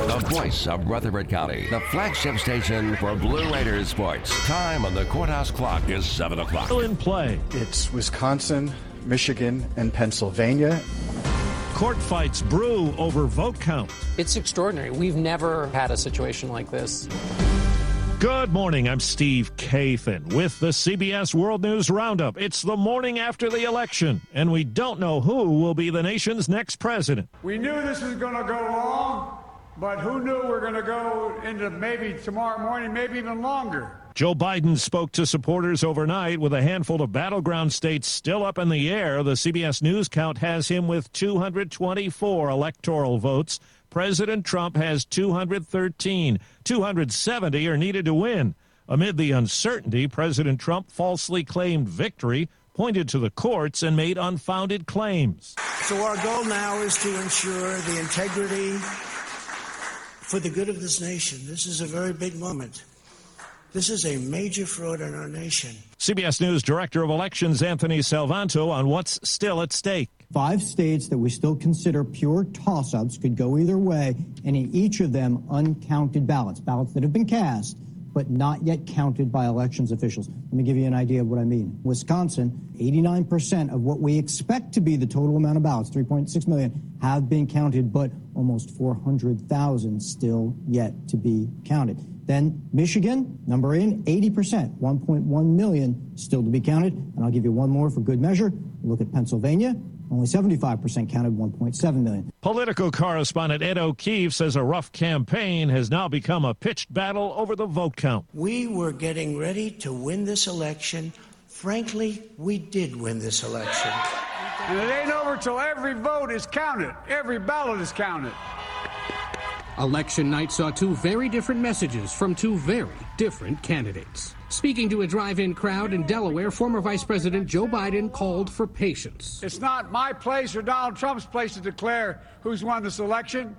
The voice of Rutherford County, the flagship station for Blue Raiders sports. Time on the courthouse clock is 7 o'clock. Still in play. It's Wisconsin, Michigan, and Pennsylvania. Court fights brew over vote count. It's extraordinary. We've never had a situation like this. Good morning. I'm Steve Kathan with the CBS World News Roundup. It's the morning after the election, and we don't know who will be the nation's next president. We knew this was going to go long, but who knew we're going to go into maybe tomorrow morning, maybe even longer. Joe Biden spoke to supporters overnight with a handful of battleground states still up in the air. The CBS News count has him with 224 electoral votes. President Trump has 213. 270 are needed to win. Amid the uncertainty, President Trump falsely claimed victory, pointed to the courts, and made unfounded claims. So our goal now is to ensure the integrity for the good of this nation. This is a very big moment. This is a major fraud in our nation. CBS News Director of Elections Anthony Salvanto on what's still at stake. Five states that we still consider pure toss ups could go either way, and in each of them, uncounted ballots, ballots that have been cast but not yet counted by elections officials. Let me give you an idea of what I mean. Wisconsin, 89% of what we expect to be the total amount of ballots, 3.6 million, have been counted, but almost 400,000 still yet to be counted. Then Michigan, number in, 80%, 1.1 million still to be counted. And I'll give you one more for good measure. Look at Pennsylvania, only 75% counted, 1.7 million. Political correspondent Ed O'Keefe says a rough campaign has now become a pitched battle over the vote count. We were getting ready to win this election. Frankly, we did win this election. And it ain't over till every vote is counted, every ballot is counted. Election night saw two very different messages from two very different candidates. Speaking to a drive in crowd in Delaware, former Vice President Joe Biden called for patience. It's not my place or Donald Trump's place to declare who's won this election.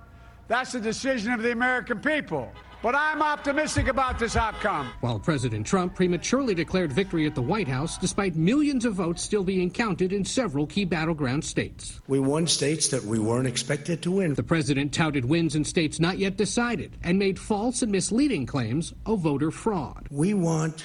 That's the decision of the American people. But I'm optimistic about this outcome. While President Trump prematurely declared victory at the White House, despite millions of votes still being counted in several key battleground states. We won states that we weren't expected to win. The president touted wins in states not yet decided and made false and misleading claims of voter fraud. We want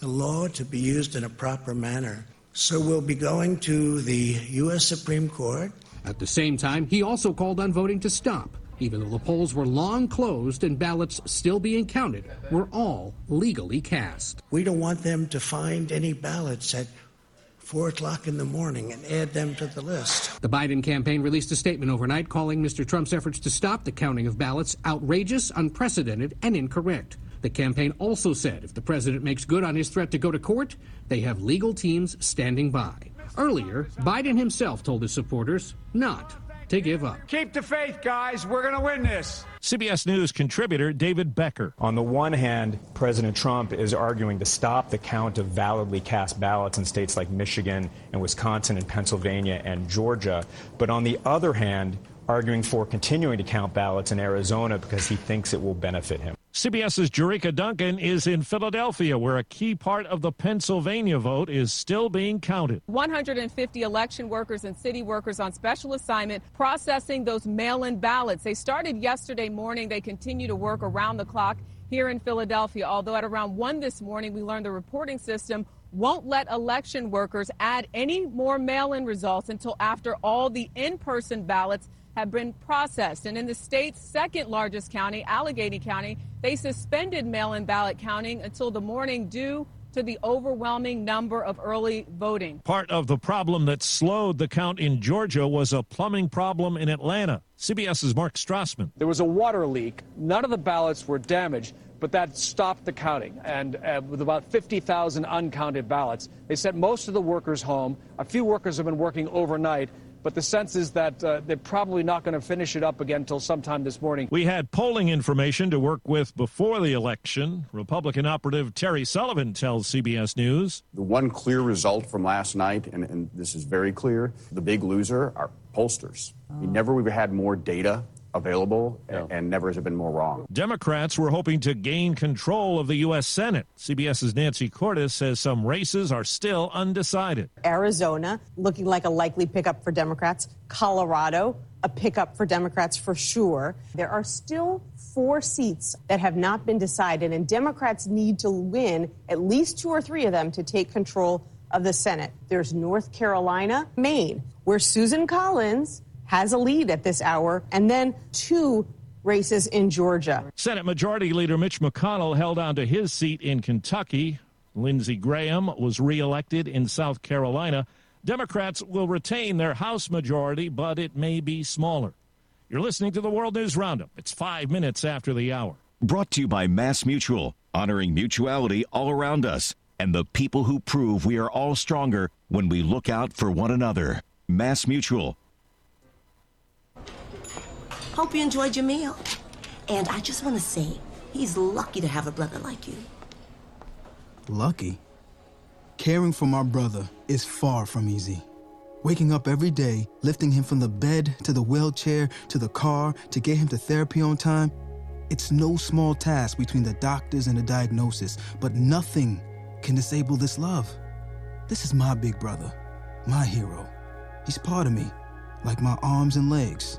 the law to be used in a proper manner. So we'll be going to the U.S. Supreme Court. At the same time, he also called on voting to stop even though the polls were long closed and ballots still being counted, were all legally cast. We don't want them to find any ballots at 4 o'clock in the morning and add them to the list. The Biden campaign released a statement overnight calling Mr. Trump's efforts to stop the counting of ballots outrageous, unprecedented, and incorrect. The campaign also said if the president makes good on his threat to go to court, they have legal teams standing by. Earlier, Biden himself told his supporters not to give up. Keep the faith, guys. We're going to win this. CBS News contributor David Becker. On the one hand, President Trump is arguing to stop the count of validly cast ballots in states like Michigan and Wisconsin and Pennsylvania and Georgia. But on the other hand, arguing for continuing to count ballots in Arizona because he thinks it will benefit him. CBS's Jericka Duncan is in Philadelphia, where a key part of the Pennsylvania vote is still being counted. 150 election workers and city workers on special assignment processing those mail in ballots. They started yesterday morning. They continue to work around the clock here in Philadelphia. Although at around 1 this morning, we learned the reporting system won't let election workers add any more mail in results until after all the in person ballots have been processed. And in the state's second largest county, Allegheny County, they suspended mail in ballot counting until the morning due to the overwhelming number of early voting. Part of the problem that slowed the count in Georgia was a plumbing problem in Atlanta. CBS's Mark Strassmann. There was a water leak. None of the ballots were damaged, but that stopped the counting. And uh, with about 50,000 uncounted ballots, they sent most of the workers home. A few workers have been working overnight but the sense is that uh, they're probably not going to finish it up again until sometime this morning. We had polling information to work with before the election. Republican operative Terry Sullivan tells CBS News. The one clear result from last night, and, and this is very clear, the big loser are pollsters. Oh. We never we've had more data available, yeah. and never has it been more wrong. Democrats were hoping to gain control of the U.S. Senate. CBS's Nancy Cordes says some races are still undecided. Arizona looking like a likely pickup for Democrats. Colorado, a pickup for Democrats for sure. There are still four seats that have not been decided, and Democrats need to win at least two or three of them to take control of the Senate. There's North Carolina, Maine, where Susan Collins has a lead at this hour, and then two races in Georgia. Senate Majority Leader Mitch McConnell held on to his seat in Kentucky. Lindsey Graham was reelected in South Carolina. Democrats will retain their House majority, but it may be smaller. You're listening to the World News Roundup. It's five minutes after the hour. Brought to you by Mass Mutual, honoring mutuality all around us and the people who prove we are all stronger when we look out for one another. Mass Mutual. Hope you enjoyed your meal. And I just want to say, he's lucky to have a brother like you. Lucky? Caring for my brother is far from easy. Waking up every day, lifting him from the bed to the wheelchair to the car to get him to therapy on time, it's no small task between the doctors and the diagnosis, but nothing can disable this love. This is my big brother, my hero. He's part of me, like my arms and legs.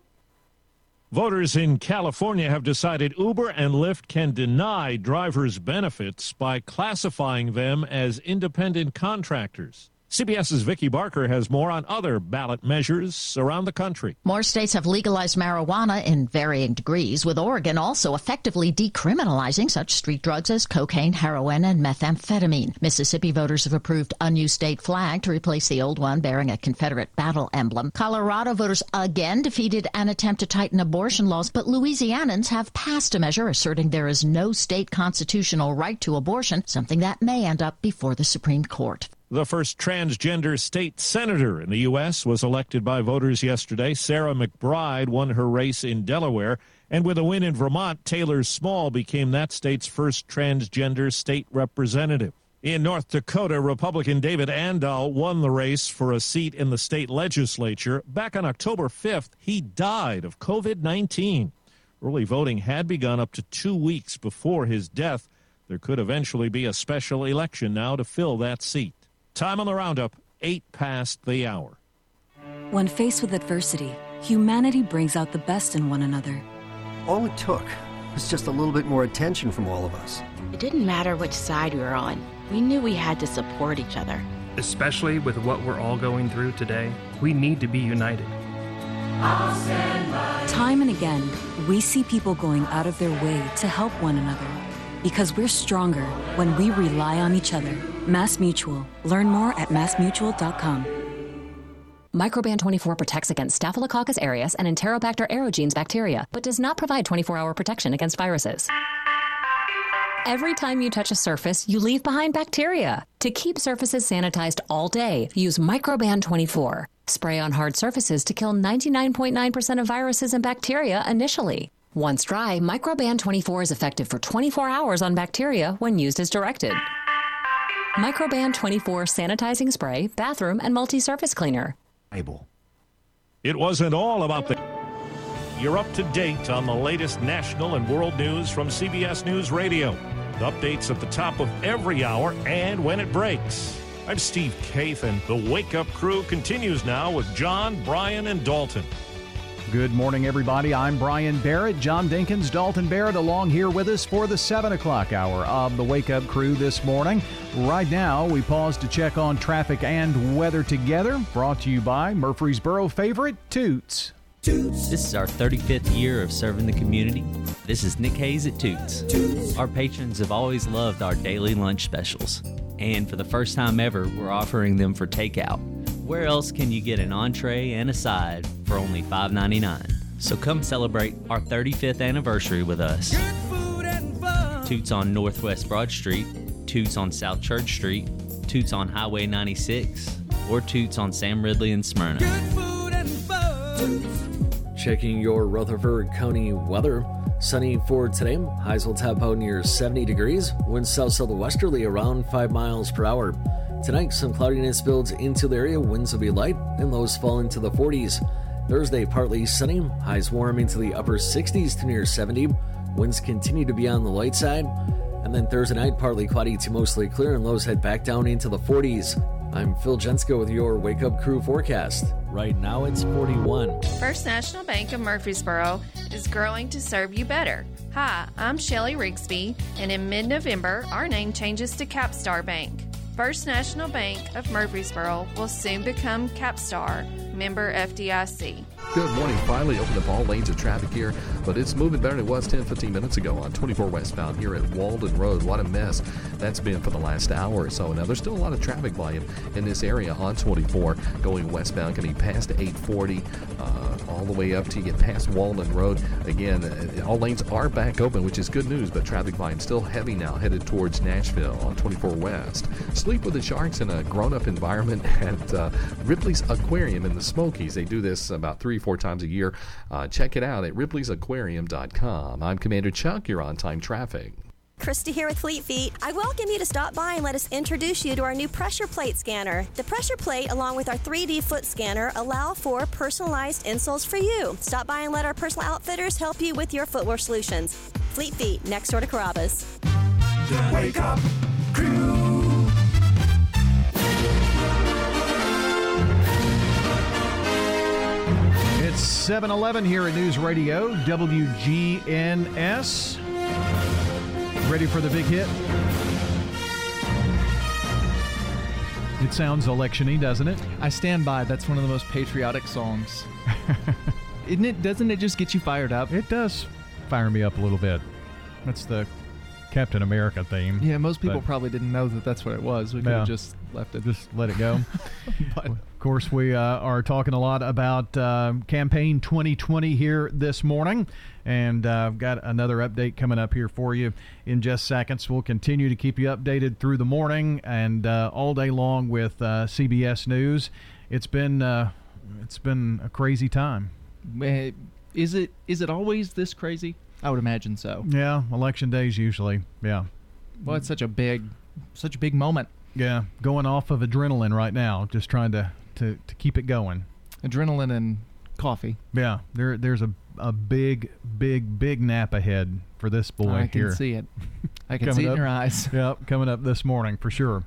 Voters in California have decided Uber and Lyft can deny drivers benefits by classifying them as independent contractors. CBS's Vicki Barker has more on other ballot measures around the country. More states have legalized marijuana in varying degrees, with Oregon also effectively decriminalizing such street drugs as cocaine, heroin, and methamphetamine. Mississippi voters have approved a new state flag to replace the old one bearing a Confederate battle emblem. Colorado voters again defeated an attempt to tighten abortion laws, but Louisianans have passed a measure asserting there is no state constitutional right to abortion, something that may end up before the Supreme Court. The first transgender state senator in the U.S. was elected by voters yesterday. Sarah McBride won her race in Delaware. And with a win in Vermont, Taylor Small became that state's first transgender state representative. In North Dakota, Republican David Andahl won the race for a seat in the state legislature. Back on October 5th, he died of COVID 19. Early voting had begun up to two weeks before his death. There could eventually be a special election now to fill that seat. Time on the roundup, eight past the hour. When faced with adversity, humanity brings out the best in one another. All it took was just a little bit more attention from all of us. It didn't matter which side we were on, we knew we had to support each other. Especially with what we're all going through today, we need to be united. Time and again, we see people going out of their way to help one another. Because we're stronger when we rely on each other. Mass Mutual. Learn more at massmutual.com. Microban 24 protects against Staphylococcus aureus and Enterobacter aerogenes bacteria, but does not provide 24 hour protection against viruses. Every time you touch a surface, you leave behind bacteria. To keep surfaces sanitized all day, use Microban 24. Spray on hard surfaces to kill 99.9% of viruses and bacteria initially. Once dry, Microban 24 is effective for 24 hours on bacteria when used as directed. Microban 24 sanitizing spray, bathroom, and multi surface cleaner. It wasn't all about the. You're up to date on the latest national and world news from CBS News Radio. Updates at the top of every hour and when it breaks. I'm Steve Kathan, and the Wake Up Crew continues now with John, Brian, and Dalton. Good morning, everybody. I'm Brian Barrett. John Dinkins, Dalton Barrett, along here with us for the 7 o'clock hour of the Wake Up Crew this morning. Right now, we pause to check on traffic and weather together. Brought to you by Murfreesboro favorite Toots. Toots. This is our 35th year of serving the community. This is Nick Hayes at Toots. Toots. Our patrons have always loved our daily lunch specials. And for the first time ever, we're offering them for takeout. Where else can you get an entree and a side for only $5.99? So come celebrate our 35th anniversary with us. Toots on Northwest Broad Street, Toots on South Church Street, Toots on Highway 96, or Toots on Sam Ridley and Smyrna. Checking your Rutherford County weather. Sunny for today. Highs will top out near 70 degrees. Winds south southwesterly around 5 miles per hour. Tonight, some cloudiness builds into the area. Winds will be light, and lows fall into the 40s. Thursday, partly sunny, highs warm into the upper 60s to near 70. Winds continue to be on the light side. And then Thursday night, partly cloudy to mostly clear, and lows head back down into the 40s. I'm Phil Jensko with your Wake Up Crew forecast. Right now it's 41. First National Bank of Murfreesboro is growing to serve you better. Hi, I'm Shelly Rigsby, and in mid November, our name changes to Capstar Bank. First National Bank of Murfreesboro will soon become Capstar, member FDIC. Good morning. Finally open up all lanes of traffic here, but it's moving better than it was 10, 15 minutes ago on 24 westbound here at Walden Road. What a mess that's been for the last hour or so. Now, there's still a lot of traffic volume in this area on 24 going westbound, coming past 840 uh, all the way up to get past Walden Road. Again, uh, all lanes are back open, which is good news, but traffic volume still heavy now headed towards Nashville on 24 West. Sleep with the Sharks in a grown up environment at uh, Ripley's Aquarium in the Smokies. They do this about three, four times a year. Uh, check it out at ripleysAquarium.com. I'm Commander Chuck. You're on time traffic. Krista here with Fleet Feet. I welcome you to stop by and let us introduce you to our new pressure plate scanner. The pressure plate, along with our 3D foot scanner, allow for personalized insoles for you. Stop by and let our personal outfitters help you with your footwear solutions. Fleet Feet, next door to Carrabba's. Wake up, crew. It's 7 Eleven here at News Radio, WGNS. Ready for the big hit? It sounds electiony, doesn't it? I stand by. That's one of the most patriotic songs. Isn't it? Doesn't it just get you fired up? It does fire me up a little bit. That's the Captain America theme. Yeah, most people but- probably didn't know that that's what it was. We could Yeah. have just left it. Just let it go. But of course, we uh, are talking a lot about uh, campaign 2020 here this morning, and uh, I've got another update coming up here for you in just seconds. We'll continue to keep you updated through the morning and uh, all day long with uh, CBS News. It's been uh, it's been a crazy time. Eh, Is it? Is it always this crazy? I would imagine so. Yeah, election days usually. Yeah. Well, it's such a big, such a big moment. Yeah, going off of adrenaline right now, just trying to to, to keep it going. Adrenaline and coffee. Yeah, there there's a a big big big nap ahead for this boy here. I can see it. I can see it in your eyes. Yep, coming up this morning for sure.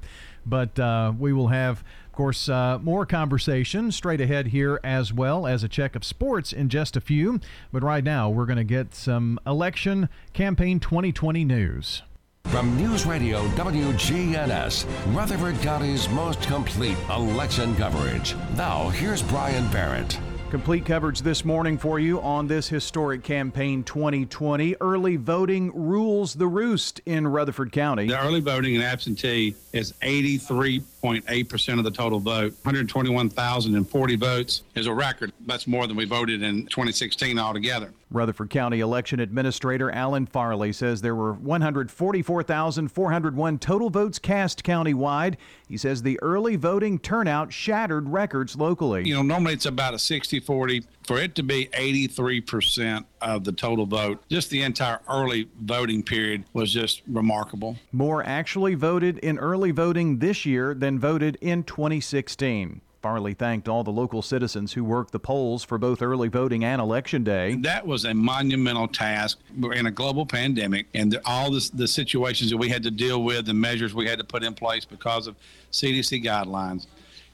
But uh, we will have, of course, uh, more conversation straight ahead here as well as a check of sports in just a few. But right now, we're going to get some election campaign 2020 news. From News Radio WGNS, Rutherford County's most complete election coverage. Now, here's Brian Barrett. Complete coverage this morning for you on this historic campaign 2020. Early voting rules the roost in Rutherford County. The early voting and absentee is 83.8% of the total vote. 121,040 votes is a record. That's more than we voted in 2016 altogether. Rutherford County Election Administrator Alan Farley says there were 144,401 total votes cast countywide. He says the early voting turnout shattered records locally. You know, normally it's about a 60 40. For it to be 83% of the total vote, just the entire early voting period was just remarkable. More actually voted in early voting this year than voted in 2016. Farley thanked all the local citizens who worked the polls for both early voting and election day. That was a monumental task. We're in a global pandemic, and all this, the situations that we had to deal with, the measures we had to put in place because of CDC guidelines.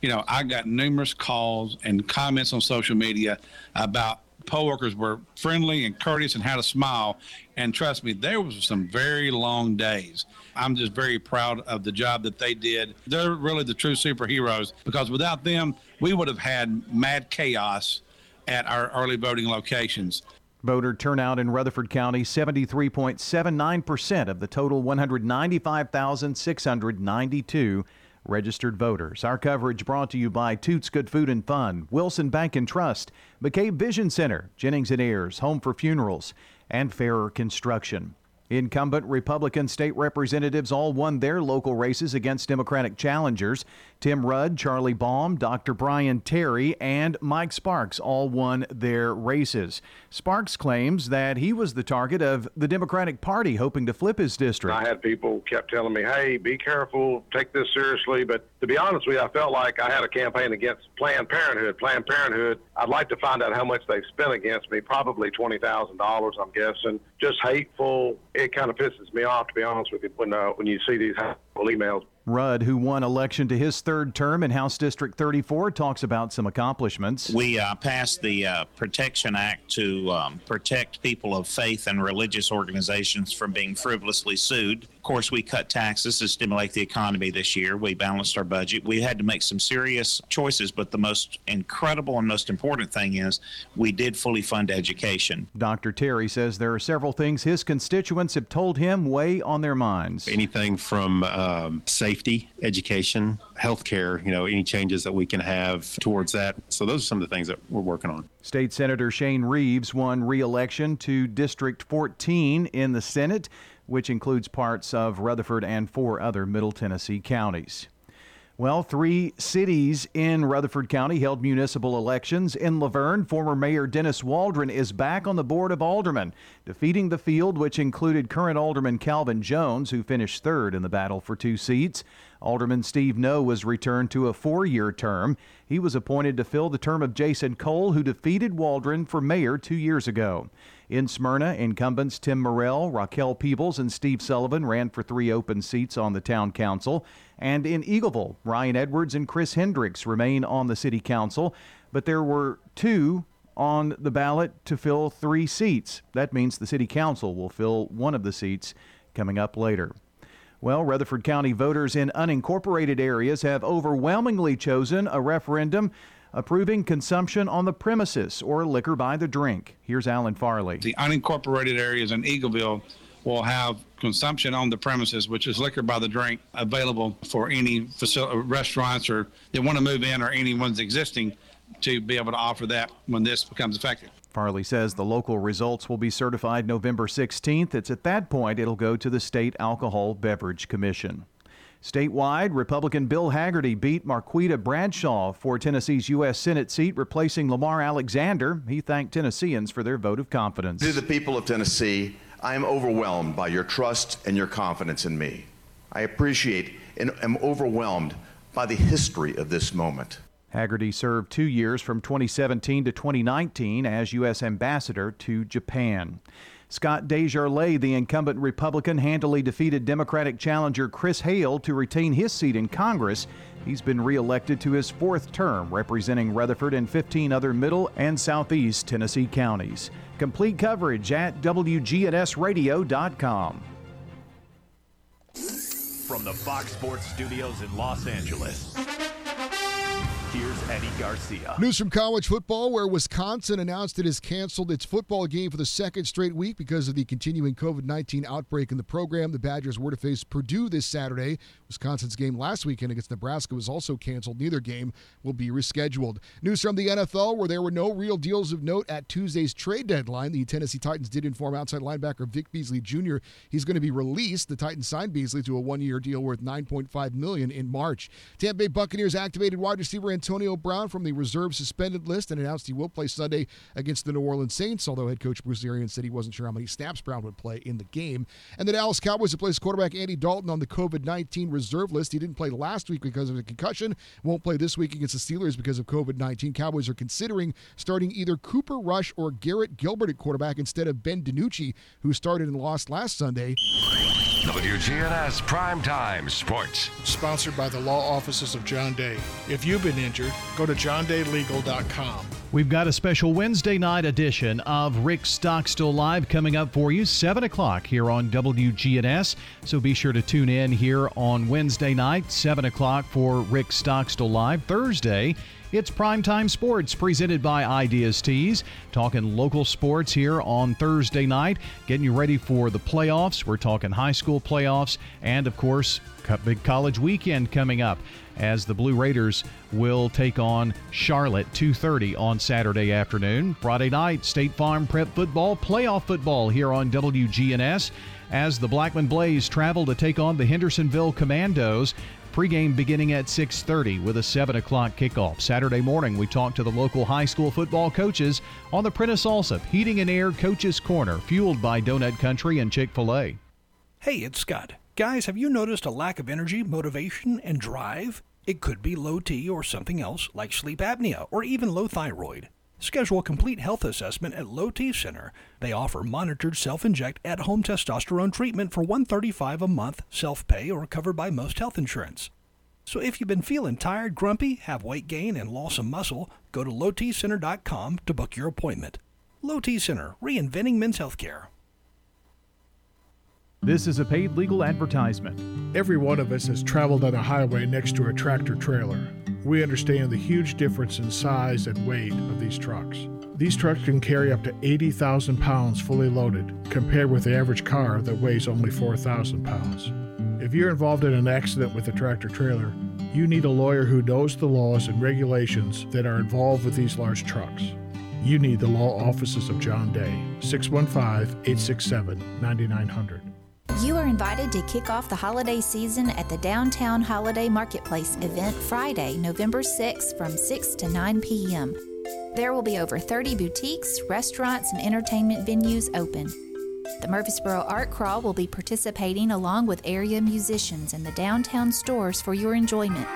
You know, I got numerous calls and comments on social media about poll workers were friendly and courteous and had a smile. And trust me, there was some very long days. I'm just very proud of the job that they did. They're really the true superheroes because without them, we would have had mad chaos at our early voting locations. Voter turnout in Rutherford County 73.79% of the total 195,692 registered voters. Our coverage brought to you by Toots Good Food and Fun, Wilson Bank and Trust, McCabe Vision Center, Jennings and Ayers, Home for Funerals, and Fairer Construction. Incumbent Republican state representatives all won their local races against Democratic challengers. Tim Rudd, Charlie Baum, Dr. Brian Terry, and Mike Sparks all won their races. Sparks claims that he was the target of the Democratic Party hoping to flip his district. I had people kept telling me, "Hey, be careful, take this seriously." But to be honest with you, I felt like I had a campaign against Planned Parenthood. Planned Parenthood. I'd like to find out how much they've spent against me. Probably twenty thousand dollars, I'm guessing. Just hateful. It kind of pisses me off, to be honest with you, when uh, when you see these hateful emails. Rudd, who won election to his third term in House District 34, talks about some accomplishments. We uh, passed the uh, Protection Act to um, protect people of faith and religious organizations from being frivolously sued. Of course, we cut taxes to stimulate the economy this year. We balanced our budget. We had to make some serious choices, but the most incredible and most important thing is we did fully fund education. Dr. Terry says there are several things his constituents have told him weigh on their minds. Anything from um, safety, education, healthcare, you know, any changes that we can have towards that. So those are some of the things that we're working on. State Senator Shane Reeves won re election to District 14 in the Senate which includes parts of Rutherford and four other Middle Tennessee counties. Well, three cities in Rutherford County held municipal elections. In La Vergne, former Mayor Dennis Waldron is back on the Board of Aldermen, defeating the field, which included current Alderman Calvin Jones, who finished third in the battle for two seats. Alderman Steve Noe was returned to a four year term. He was appointed to fill the term of Jason Cole, who defeated Waldron for mayor two years ago. In Smyrna, incumbents Tim Morrell, Raquel Peebles, and Steve Sullivan ran for three open seats on the town council. And in Eagleville, Ryan Edwards and Chris Hendricks remain on the city council, but there were two on the ballot to fill three seats. That means the city council will fill one of the seats coming up later. Well, Rutherford County voters in unincorporated areas have overwhelmingly chosen a referendum approving consumption on the premises or liquor by the drink. Here's Alan Farley. The unincorporated areas in Eagleville will have consumption on the premises, which is liquor by the drink, available for any facility, uh, restaurants or that want to move in or anyone's existing to be able to offer that when this becomes effective. Farley says the local results will be certified November 16th. It's at that point it'll go to the State Alcohol Beverage Commission. Statewide, Republican Bill Hagerty beat Marquita Bradshaw for Tennessee's U.S. Senate seat, replacing Lamar Alexander. He thanked Tennesseans for their vote of confidence. To the people of Tennessee, I am overwhelmed by your trust and your confidence in me. I appreciate and am overwhelmed by the history of this moment. Hagerty served two years from 2017 to 2019 as U.S. Ambassador to Japan. Scott DesJarlais, the incumbent Republican, handily defeated Democratic challenger Chris Hale to retain his seat in Congress. He's been reelected to his fourth term, representing Rutherford and 15 other middle and southeast Tennessee counties. Complete coverage at WGNSradio.com. From the Fox Sports Studios in Los Angeles. Here's Eddie Garcia. News from college football, where Wisconsin announced it has canceled its football game for the second straight week because of the continuing COVID 19 outbreak in the program. The Badgers were to face Purdue this Saturday. Wisconsin's game last weekend against Nebraska was also canceled. Neither game will be rescheduled. News from the NFL, where there were no real deals of note at Tuesday's trade deadline. The Tennessee Titans did inform outside linebacker Vic Beasley Jr. he's going to be released. The Titans signed Beasley to a one-year deal worth 9.5 million in March. Tampa Bay Buccaneers activated wide receiver Antonio Brown from the reserve suspended list and announced he will play Sunday against the New Orleans Saints, although head coach Bruce Arians said he wasn't sure how many snaps Brown would play in the game. And the Dallas Cowboys have placed quarterback Andy Dalton on the COVID 19 reserve list. He didn't play last week because of a concussion, won't play this week against the Steelers because of COVID 19. Cowboys are considering starting either Cooper Rush or Garrett Gilbert at quarterback instead of Ben DiNucci, who started and lost last Sunday. WGNS Primetime Sports. Sponsored by the law offices of John Day. If you've been injured, go to johndaylegal.com. We've got a special Wednesday night edition of Rick Stockstill Live coming up for you, 7 o'clock here on WGNS. So be sure to tune in here on Wednesday night, 7 o'clock for Rick Stockstill Live. Thursday, it's Primetime Sports presented by Ideas Tees. Talking local sports here on Thursday night, getting you ready for the playoffs. We're talking high school playoffs and, of course, big college weekend coming up as the Blue Raiders will take on Charlotte 2:30 on Saturday afternoon. Friday night, State Farm Prep football, playoff football here on WGNS as the Blackman Blaze travel to take on the Hendersonville Commandos. Pregame beginning at 6:30 with a 7 o'clock kickoff. Saturday morning, we talk to the local high school football coaches on the Prentice Allsup Heating and Air Coaches Corner, fueled by Donut Country and Chick-fil-A. Hey, it's Scott. Guys, have you noticed a lack of energy, motivation, and drive? It could be low T or something else like sleep apnea or even low thyroid. Schedule a complete health assessment at Low T Center. They offer monitored self-inject at-home testosterone treatment for 135 a month, self-pay or covered by most health insurance. So if you've been feeling tired, grumpy, have weight gain and loss of muscle, go to lowtcenter.com to book your appointment. Low T Center, reinventing men's healthcare. This is a paid legal advertisement. Every one of us has traveled on a highway next to a tractor trailer. We understand the huge difference in size and weight of these trucks. These trucks can carry up to 80,000 pounds fully loaded, compared with the average car that weighs only 4,000 pounds. If you're involved in an accident with a tractor trailer, you need a lawyer who knows the laws and regulations that are involved with these large trucks. You need the law offices of John Day, 615 867 9900. You are invited to kick off the holiday season at the Downtown Holiday Marketplace event Friday, November 6th from 6 to 9 p.m. There will be over 30 boutiques, restaurants, and entertainment venues open. The Murfreesboro Art Crawl will be participating along with area musicians in the downtown stores for your enjoyment.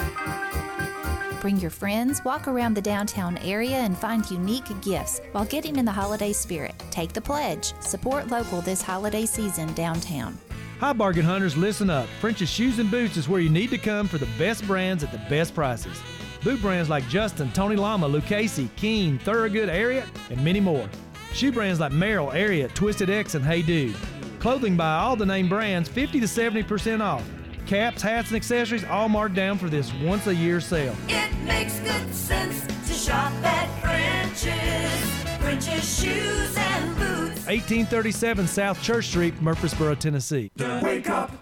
Bring your friends, walk around the downtown area, and find unique gifts while getting in the holiday spirit. Take the pledge. Support local this holiday season downtown. Hi, bargain hunters, listen up. French's Shoes and Boots is where you need to come for the best brands at the best prices. Boot brands like Justin, Tony Lama, Lucchese, Keen, Thorogood, Ariat, and many more. Shoe brands like Merrell, Ariat, Twisted X, and Hey Dude. Clothing by all the name brands, 50 to 70% off. Caps, hats, and accessories all marked down for this once a year sale. It makes good sense to shop at French's. French's Shoes and Boots. 1837 South Church Street, Murfreesboro, Tennessee. The Wake Up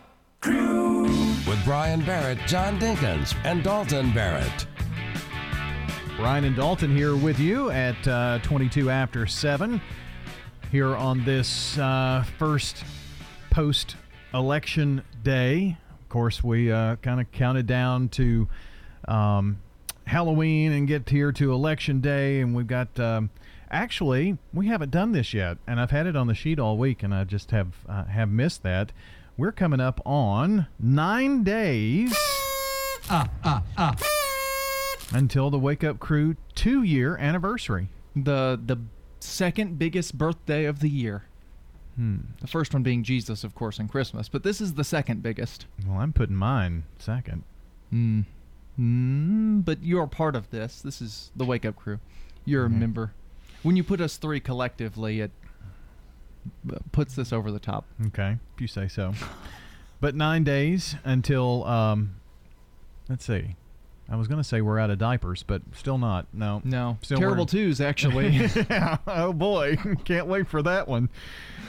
Crew. With Brian Barrett, John Dinkins, and Dalton Barrett. Brian and Dalton here with you at uh, 22 after 7 here on this uh, first post election day. Of course, we uh, kind of counted down to um, Halloween and get here to election day, and we've got. Um, actually, we haven't done this yet, and I've had it on the sheet all week, and I just have uh, have missed that. We're coming up on nine days. Ah, ah, ah until the Wake Up Crew two year anniversary. The the second biggest birthday of the year. Hmm. The first one being Jesus, of course, and Christmas, but this is the second biggest. Well, I'm putting mine second. Hmm. Mm, but you're part of this. This is the Wake Up Crew. You're Mhm. a member. When you put us three collectively, it uh, puts this over the top. Okay, if you say so. but nine days until, um, let's see. I was going to say we're out of diapers, but still not. No. No. Still Terrible wearing- twos, actually. yeah. Oh, boy. Can't wait for that one.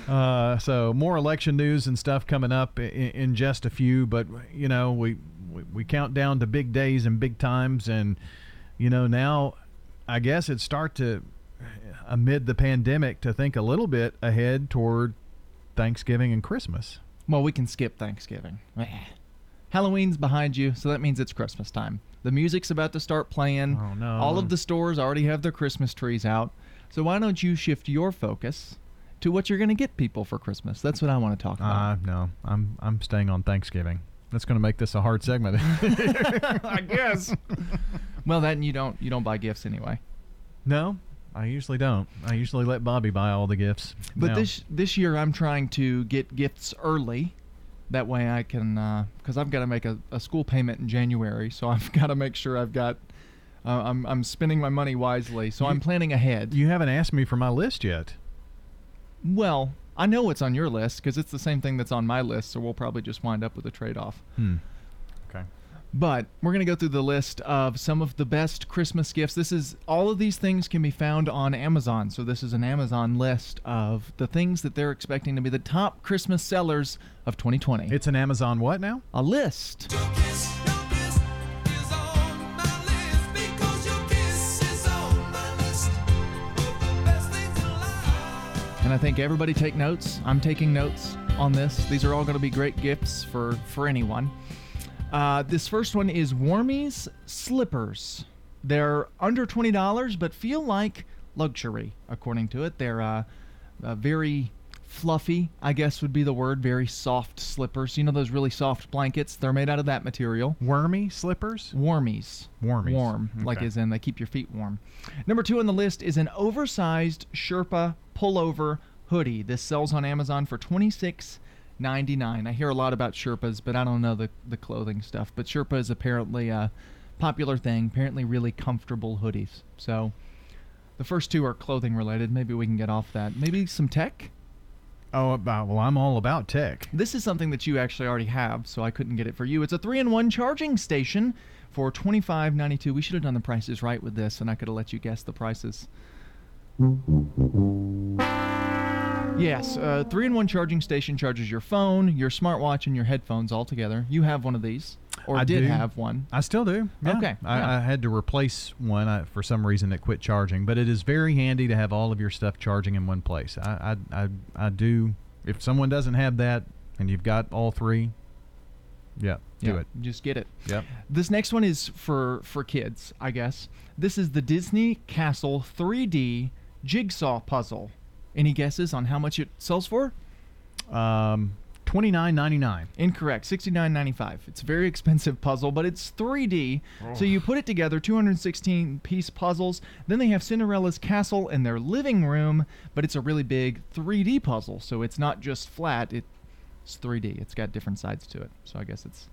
Uh, so, more election news and stuff coming up in, in just a few. But, you know, we, we, we count down to big days and big times. And, you know, now I guess it start to, amid the pandemic, to think a little bit ahead toward Thanksgiving and Christmas. Well, we can skip Thanksgiving. Halloween's behind you, so that means it's Christmas time. The music's about to start playing. Oh, no. All of the stores already have their Christmas trees out. So why don't you shift your focus to what you're going to get people for Christmas? That's what I want to talk about. Uh, no, I'm I'm staying on Thanksgiving. That's going to make this a hard segment. I guess. well, then you don't you don't buy gifts anyway. No, I usually don't. I usually let Bobby buy all the gifts. But Now- this this year I'm trying to get gifts early. That way I can, because I've got to make a, a school payment in January, so I've got to make sure I've got, uh, I'm I'm spending my money wisely. So I'm planning ahead. you haven't asked me for my list yet. Well, I know it's on your list because it's the same thing that's on my list, so we'll probably just wind up with a trade-off. Hmm. Okay. But we're going to go through the list of some of the best Christmas gifts. This is all of these things can be found on Amazon. So this is an Amazon list of the things that they're expecting to be the top Christmas sellers of 2020. It's an Amazon what now? A list. I think everybody take notes. I'm taking notes on this. These are all going to be great gifts for for anyone. Uh, this first one is Warmies Slippers. They're under twenty dollars, but feel like luxury, according to it. They're uh, uh, very fluffy, I guess would be the word. Very soft slippers. You know those really soft blankets? They're made out of that material. Wormy slippers? Warmies. Warmies. Warm, like Okay. as in they keep your feet warm. Number two on the list is an oversized Sherpa pullover hoodie. This sells on Amazon for twenty six ninety nine. I hear a lot about Sherpas, but I don't know the the clothing stuff. But Sherpa is apparently a popular thing. Apparently, really comfortable hoodies. So. The first two are clothing related. Maybe we can get off that. Maybe some tech. Oh, well, I'm all about tech. This is something that you actually already have, so I couldn't get it for you. It's a three-in-one charging station for twenty-five ninety-two. We should have done the prices right with this, and I could have let you guess the prices. Yes, uh, three-in-one charging station charges your phone, your smartwatch, and your headphones all together. You have one of these, or I did do. have one. I still do. Yeah. Okay, I, yeah. I had to replace one I, for some reason that quit charging, but it is very handy to have all of your stuff charging in one place. I, I, I, I do. If someone doesn't have that and you've got all three, yeah, do Yeah, it. Just get it. Yep. This next one is for for kids, I guess. This is the Disney Castle 3D jigsaw puzzle. Any guesses on how much it sells for? Um, twenty nine ninety nine. Incorrect. Sixty nine ninety five. It's a very expensive puzzle, but it's 3D. So Oh. you put it together, 216 piece puzzles. Then they have Cinderella's castle in their living room, but it's a really big 3D puzzle. So it's not just flat. It's 3D. It's got different sides to it. So I guess it's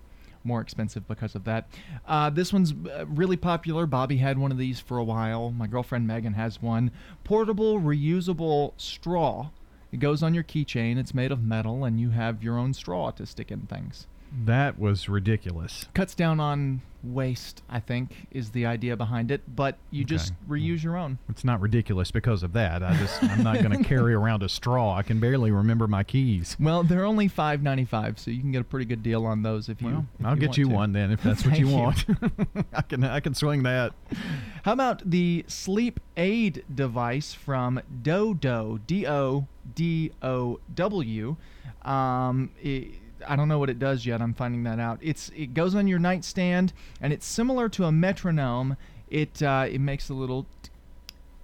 more expensive because of that. Uh, this one's uh, really popular. Bobby had one of these for a while. My girlfriend Megan has one. Portable, reusable straw. It goes on your keychain. It's made of metal, and you have your own straw to stick in things. That was ridiculous. Cuts down on waste, I think, is the idea behind it. But you just reuse your own. It's not ridiculous because of that. I just I'm not going to carry around a straw. I can barely remember my keys. Well, they're only five ninety five, so you can get a pretty good deal on those if you. Well, if I'll get want you to. one then if that's what you want. I can I can swing that. How about the sleep aid device from Dodow? D O D O W. Um, it, I don't know what it does yet. I'm finding that out. It's it goes on your nightstand, and it's similar to a metronome. It uh, it makes a little, t-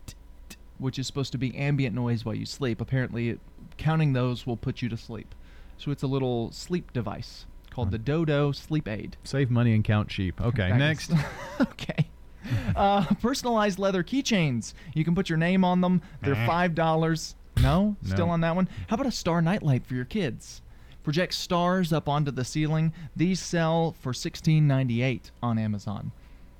t- t- which is supposed to be ambient noise while you sleep. Apparently, it, counting those will put you to sleep. So it's a little sleep device called the Dodow Sleep Aid. Save money and count sheep. Okay, Thanks. next. okay. Uh, personalized leather keychains. You can put your name on them. They're five dollars. No, No. still on that one. How about a star nightlight for your kids? Project stars up onto the ceiling. These sell for sixteen ninety eight on Amazon.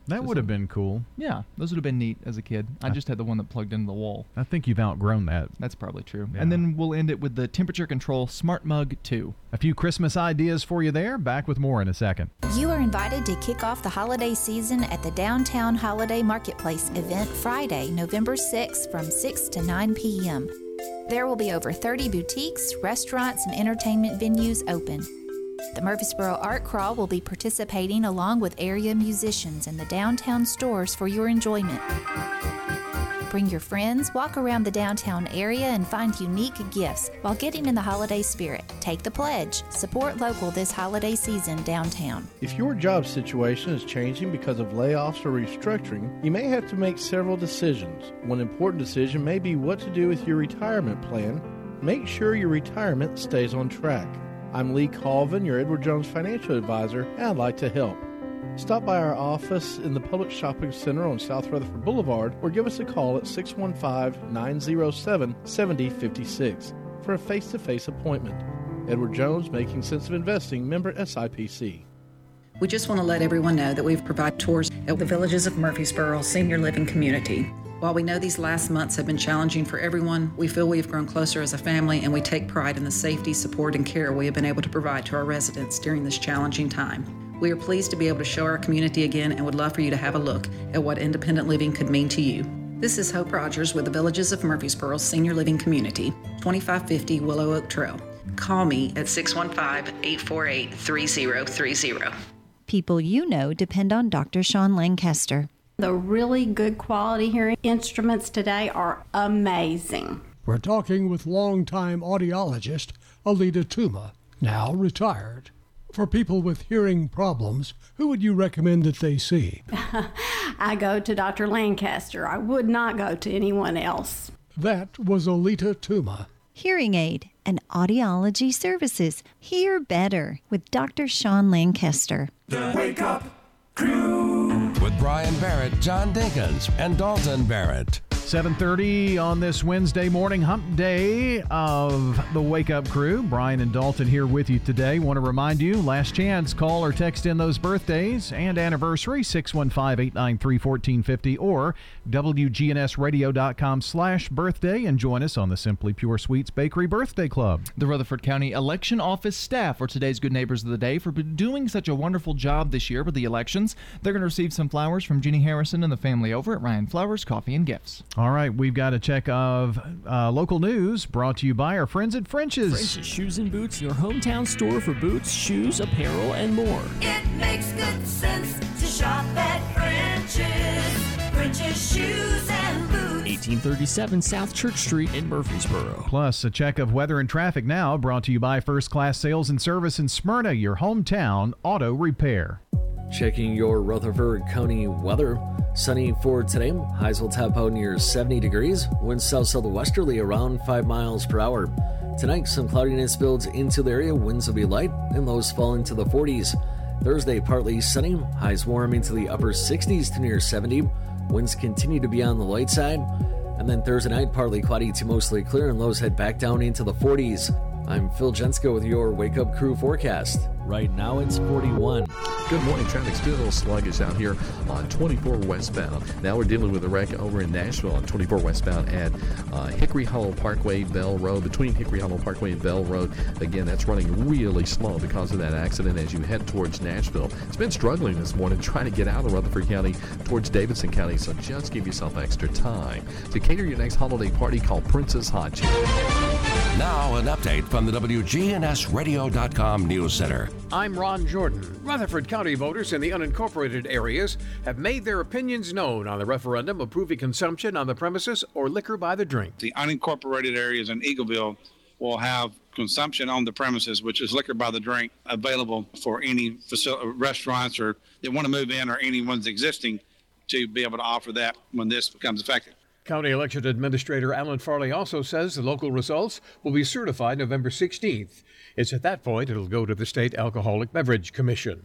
That would have been cool. Yeah, those would have been neat as a kid. I I- just had the one that plugged into the wall. I think you've outgrown that. That's probably true. Yeah. And then we'll end it with the temperature control smart mug 2. A few Christmas ideas for you there. Back with more in a second. You are invited to kick off the holiday season at the Downtown Holiday Marketplace event Friday, November 6th from 6 to 9 p.m. There will be over 30 boutiques, restaurants, and entertainment venues open. The Murfreesboro Art Crawl will be participating along with area musicians in the downtown stores for your enjoyment. Bring your friends, walk around the downtown area, and find unique gifts while getting in the holiday spirit. Take the pledge. Support local this holiday season downtown. If your job situation is changing because of layoffs or restructuring, you may have to make several decisions. One important decision may be what to do with your retirement plan. Make sure your retirement stays on track. I'm Lee Colvin, your Edward Jones financial advisor, and I'd like to help. Stop by our office in the Public Shopping Center on South Rutherford Boulevard or give us a call at 615 907 7056 for a face to face appointment. Edward Jones, Making Sense of Investing, member SIPC. We just want to let everyone know that we've provided tours at the Villages of Murfreesboro Senior Living Community. While we know these last months have been challenging for everyone, we feel we have grown closer as a family and we take pride in the safety, support, and care we have been able to provide to our residents during this challenging time. We are pleased to be able to show our community again and would love for you to have a look at what independent living could mean to you. This is Hope Rogers with the Villages of Murfreesboro Senior Living Community, 2550 Willow Oak Trail. Call me at 615 848 3030. People you know depend on Dr. Sean Lancaster. The really good quality hearing instruments today are amazing. We're talking with longtime audiologist Alita Tuma, now retired. For people with hearing problems, who would you recommend that they see? I go to Dr. Lancaster. I would not go to anyone else. That was Olita Tuma. Hearing aid and audiology services. Hear better with Dr. Sean Lancaster. The Wake Up Crew With Brian Barrett, John Dinkins, and Dalton Barrett. 7:30 on this Wednesday morning hump day of the Wake Up Crew. Brian and Dalton here with you today. Want to remind you, last chance, call or text in those birthdays and anniversary 615-893-1450 or wgnsradio.com slash birthday and join us on the Simply Pure Sweets Bakery Birthday Club. The Rutherford County Election Office staff are today's Good Neighbors of the Day for doing such a wonderful job this year with the elections. They're going to receive some flowers from Jeannie Harrison and the family over at Ryan Flowers Coffee and Gifts. All right, we've got a check of uh, local news brought to you by our friends at French's. French's Shoes and Boots, your hometown store for boots, shoes, apparel, and more. It makes good sense to shop at French's. French's Shoes and Boots. 1837 South Church Street in Murfreesboro. Plus, a check of weather and traffic now brought to you by First Class Sales and Service in Smyrna, your hometown auto repair. Checking your Rutherford County weather. Sunny for today. Highs will top out near 70 degrees. Winds south southwesterly around 5 miles per hour. Tonight, some cloudiness builds into the area. Winds will be light and lows fall into the 40s. Thursday, partly sunny. Highs warm into the upper 60s to near 70. Winds continue to be on the light side. And then Thursday night, partly cloudy to mostly clear, and lows head back down into the 40s. I'm Phil Jensko with your Wake Up Crew forecast. Right now it's 41. Good morning. Traffic still a little sluggish out here on 24 westbound. Now we're dealing with a wreck over in Nashville on 24 westbound at uh, Hickory Hollow Parkway, Bell Road. Between Hickory Hollow Parkway and Bell Road, again, that's running really slow because of that accident as you head towards Nashville. It's been struggling this morning trying to get out of Rutherford County towards Davidson County, so just give yourself extra time. To cater your next holiday party, call Prince's Hot Chicken. Now, an update from the WGNSradio.com News Center. I'm Ron Jordan. Rutherford County voters in the unincorporated areas have made their opinions known on the referendum approving consumption on the premises or liquor by the drink. The unincorporated areas in Eagleville will have consumption on the premises, which is liquor by the drink, available for any facil- restaurants or that want to move in or anyone's existing to be able to offer that when this becomes effective. County Election Administrator Alan Farley also says the local results will be certified November 16th. It's at that point it'll go to the State Alcoholic Beverage Commission.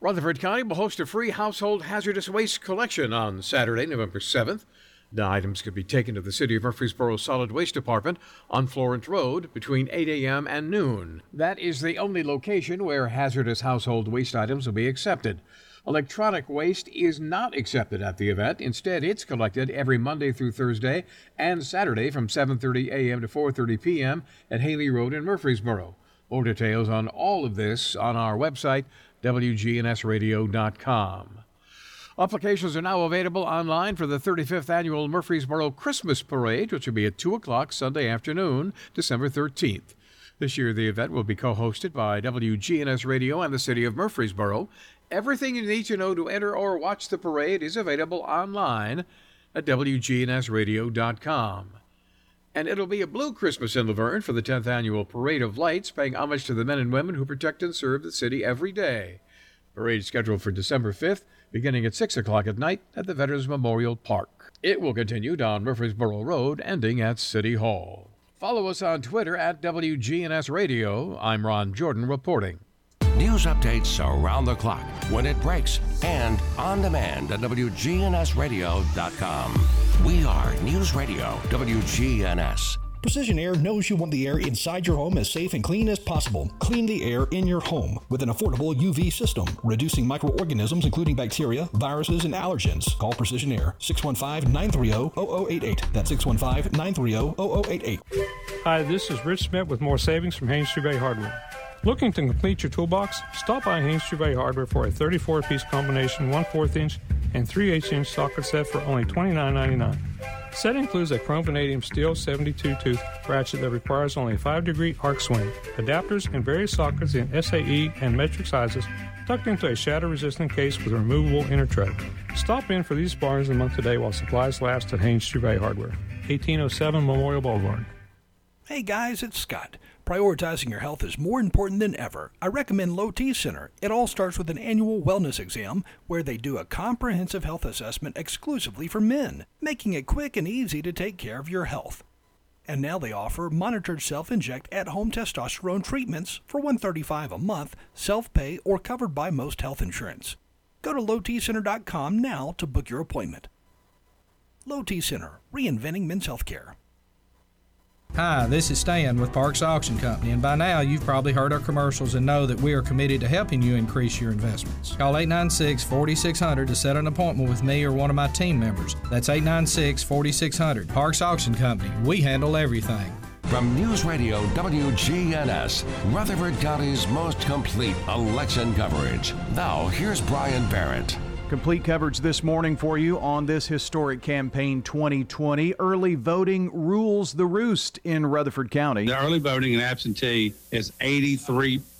Rutherford County will host a free household hazardous waste collection on Saturday, November 7th. The items can be taken to the City of Murfreesboro Solid Waste Department on Florence Road between 8 a.m. and noon. That is the only location where hazardous household waste items will be accepted. Electronic waste is not accepted at the event. Instead, it's collected every Monday through Thursday and Saturday from 7:30 a.m. to 4:30 p.m. at Haley Road in Murfreesboro. More details on all of this on our website wgnsradio.com. Applications are now available online for the 35th annual Murfreesboro Christmas Parade, which will be at 2 o'clock Sunday afternoon, December 13th. This year, the event will be co hosted by WGNS Radio and the City of Murfreesboro. Everything you need to know to enter or watch the parade is available online at WGNSradio.com. And it'll be a blue Christmas in La Vergne for the 10th annual Parade of Lights, paying homage to the men and women who protect and serve the city every day. Parade scheduled for December 5th, beginning at 6 o'clock at night at the Veterans Memorial Park. It will continue down Murfreesboro Road, ending at City Hall. Follow us on Twitter at WGNS Radio. I'm Ron Jordan reporting. News updates around the clock, when it breaks, and on demand at WGNSradio.com. We are News Radio WGNS. Precision Air knows you want the air inside your home as safe and clean as possible. Clean the air in your home with an affordable UV system, reducing microorganisms including bacteria, viruses, and allergens. Call Precision Air 615 930 0088. That's 615 930 0088. Hi, this is Rich Smith with more savings from Haynes Tree Hardware. Looking to complete your toolbox? Stop by Haynes Tree Hardware for a 34 piece combination 1 4 inch and 3 8 inch socket set for only $29.99. Set includes a chrome vanadium steel 72 tooth ratchet that requires only a 5 degree arc swing, adapters and various sockets in SAE and metric sizes tucked into a shatter resistant case with a removable inner tray. Stop in for these bargains a month today while supplies last at Haynes Tree Hardware, 1807 Memorial Boulevard. Hey guys, it's Scott. Prioritizing your health is more important than ever. I recommend Low T Center. It all starts with an annual wellness exam where they do a comprehensive health assessment exclusively for men, making it quick and easy to take care of your health. And now they offer monitored self-inject at-home testosterone treatments for 135 a month, self-pay or covered by most health insurance. Go to lowtcenter.com now to book your appointment. Low T Center, reinventing men's healthcare. Hi, this is Stan with Parks Auction Company, and by now you've probably heard our commercials and know that we are committed to helping you increase your investments. Call 896 4600 to set an appointment with me or one of my team members. That's 896 4600. Parks Auction Company, we handle everything. From News Radio WGNS, Rutherford County's most complete election coverage. Now, here's Brian Barrett. Complete coverage this morning for you on this historic campaign 2020. Early voting rules the roost in Rutherford County. The early voting and absentee is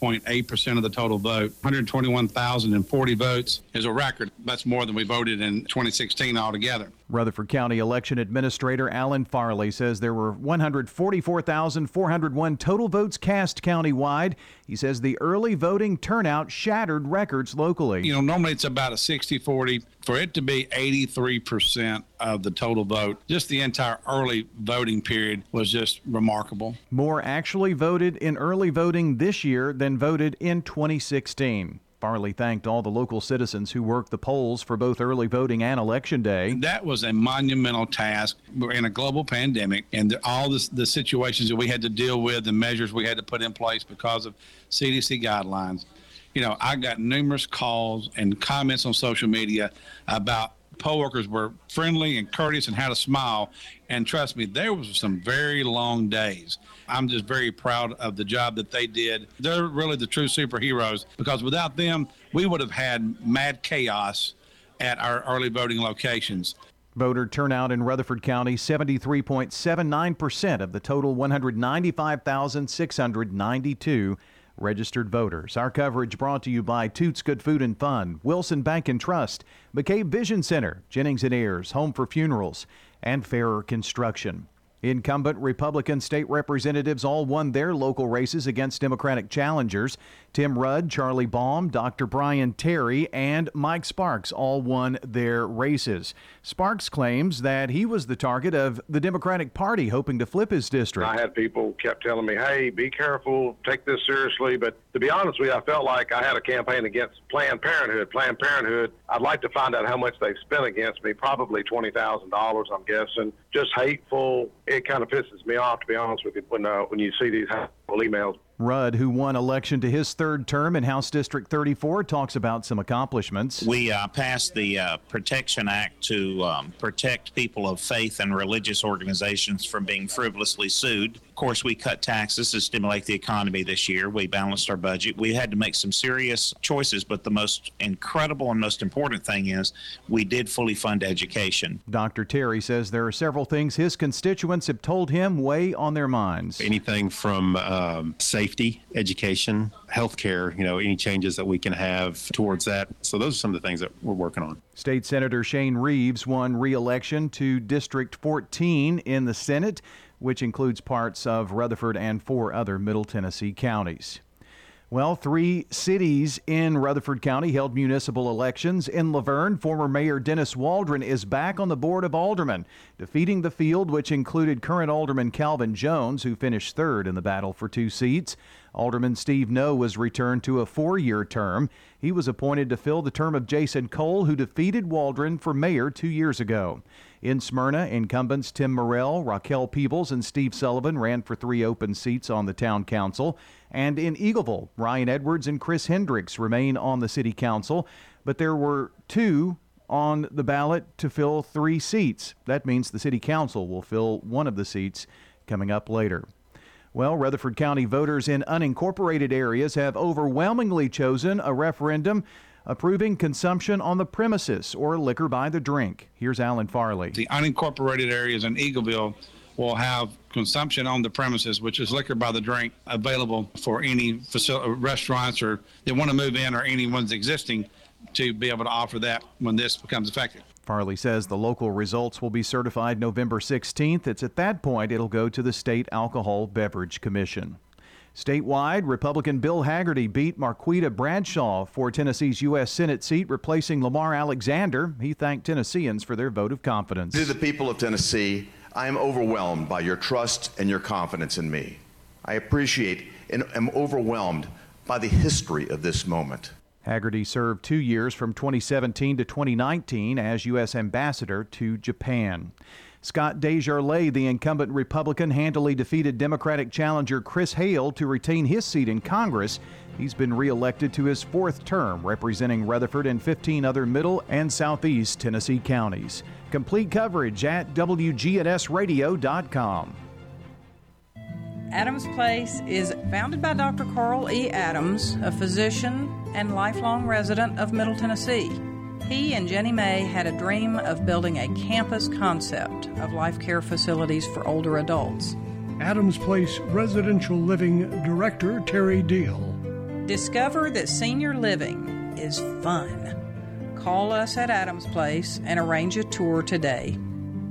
83.8% of the total vote. 121,040 votes is a record. That's more than we voted in 2016 altogether. Rutherford County Election Administrator Alan Farley says there were 144,401 total votes cast countywide. He says the early voting turnout shattered records locally. You know, normally it's about a 60 40. For it to be 83% of the total vote, just the entire early voting period was just remarkable. More actually voted in early voting this year than voted in 2016. Farley thanked all the local citizens who worked the polls for both early voting and election day. That was a monumental task. We're in a global pandemic, and all this, the situations that we had to deal with, the measures we had to put in place because of CDC guidelines. You know, I got numerous calls and comments on social media about poll workers were friendly and courteous and had a smile. And trust me, there was some very long days. I'm just very proud of the job that they did. They're really the true superheroes because without them, we would have had mad chaos at our early voting locations. Voter turnout in Rutherford County 73.79% of the total 195,692 registered voters. Our coverage brought to you by Toots Good Food and Fun, Wilson Bank and Trust, McCabe Vision Center, Jennings and Ayers, Home for Funerals, and Fairer Construction. Incumbent Republican state representatives all won their local races against Democratic challengers. Tim Rudd, Charlie Baum, Dr. Brian Terry, and Mike Sparks all won their races. Sparks claims that he was the target of the Democratic Party hoping to flip his district. I had people kept telling me, "Hey, be careful, take this seriously." But to be honest with you, I felt like I had a campaign against Planned Parenthood. Planned Parenthood. I'd like to find out how much they've spent against me. Probably twenty thousand dollars, I'm guessing. Just hateful. It kind of pisses me off, to be honest with you, when uh, when you see these hateful emails. Rudd, who won election to his third term in House District 34, talks about some accomplishments. We uh, passed the uh, Protection Act to um, protect people of faith and religious organizations from being frivolously sued. Of course, we cut taxes to stimulate the economy this year. We balanced our budget. We had to make some serious choices, but the most incredible and most important thing is we did fully fund education. Dr. Terry says there are several things his constituents have told him weigh on their minds. Anything from um, safety, education, healthcare, you know, any changes that we can have towards that. So those are some of the things that we're working on. State Senator Shane Reeves won re election to District 14 in the Senate, which includes parts of Rutherford and four other Middle Tennessee counties. Well, three cities in Rutherford County held municipal elections. In La Vergne, former Mayor Dennis Waldron is back on the Board of Aldermen, defeating the field, which included current Alderman Calvin Jones, who finished third in the battle for two seats. Alderman Steve Noe was returned to a four year term. He was appointed to fill the term of Jason Cole, who defeated Waldron for mayor two years ago. In Smyrna, incumbents Tim Morrell, Raquel Peebles, and Steve Sullivan ran for three open seats on the town council. And in Eagleville, Ryan Edwards and Chris Hendricks remain on the city council, but there were two on the ballot to fill three seats. That means the city council will fill one of the seats coming up later. Well, Rutherford County voters in unincorporated areas have overwhelmingly chosen a referendum approving consumption on the premises or liquor by the drink. Here's Alan Farley. The unincorporated areas in Eagleville will have consumption on the premises, which is liquor by the drink, available for any facility, uh, restaurants or they want to move in or anyone's existing to be able to offer that when this becomes effective. Farley says the local results will be certified November 16th. It's at that point it'll go to the State Alcohol Beverage Commission. Statewide, Republican Bill Hagerty beat Marquita Bradshaw for Tennessee's U.S. Senate seat, replacing Lamar Alexander. He thanked Tennesseans for their vote of confidence. To the people of Tennessee, I am overwhelmed by your trust and your confidence in me. I appreciate and am overwhelmed by the history of this moment. Hagerty served two years from 2017 to 2019 as U.S. Ambassador to Japan. Scott DesJarlais, the incumbent Republican, handily defeated Democratic challenger Chris Hale to retain his seat in Congress. He's been reelected to his fourth term, representing Rutherford and 15 other middle and southeast Tennessee counties. Complete coverage at WGNSradio.com. Adams Place is founded by Dr. Carl E. Adams, a physician and lifelong resident of Middle Tennessee. He and Jenny May had a dream of building a campus concept of life care facilities for older adults. Adams Place Residential Living Director Terry Deal. Discover that senior living is fun. Call us at Adams Place and arrange a tour today.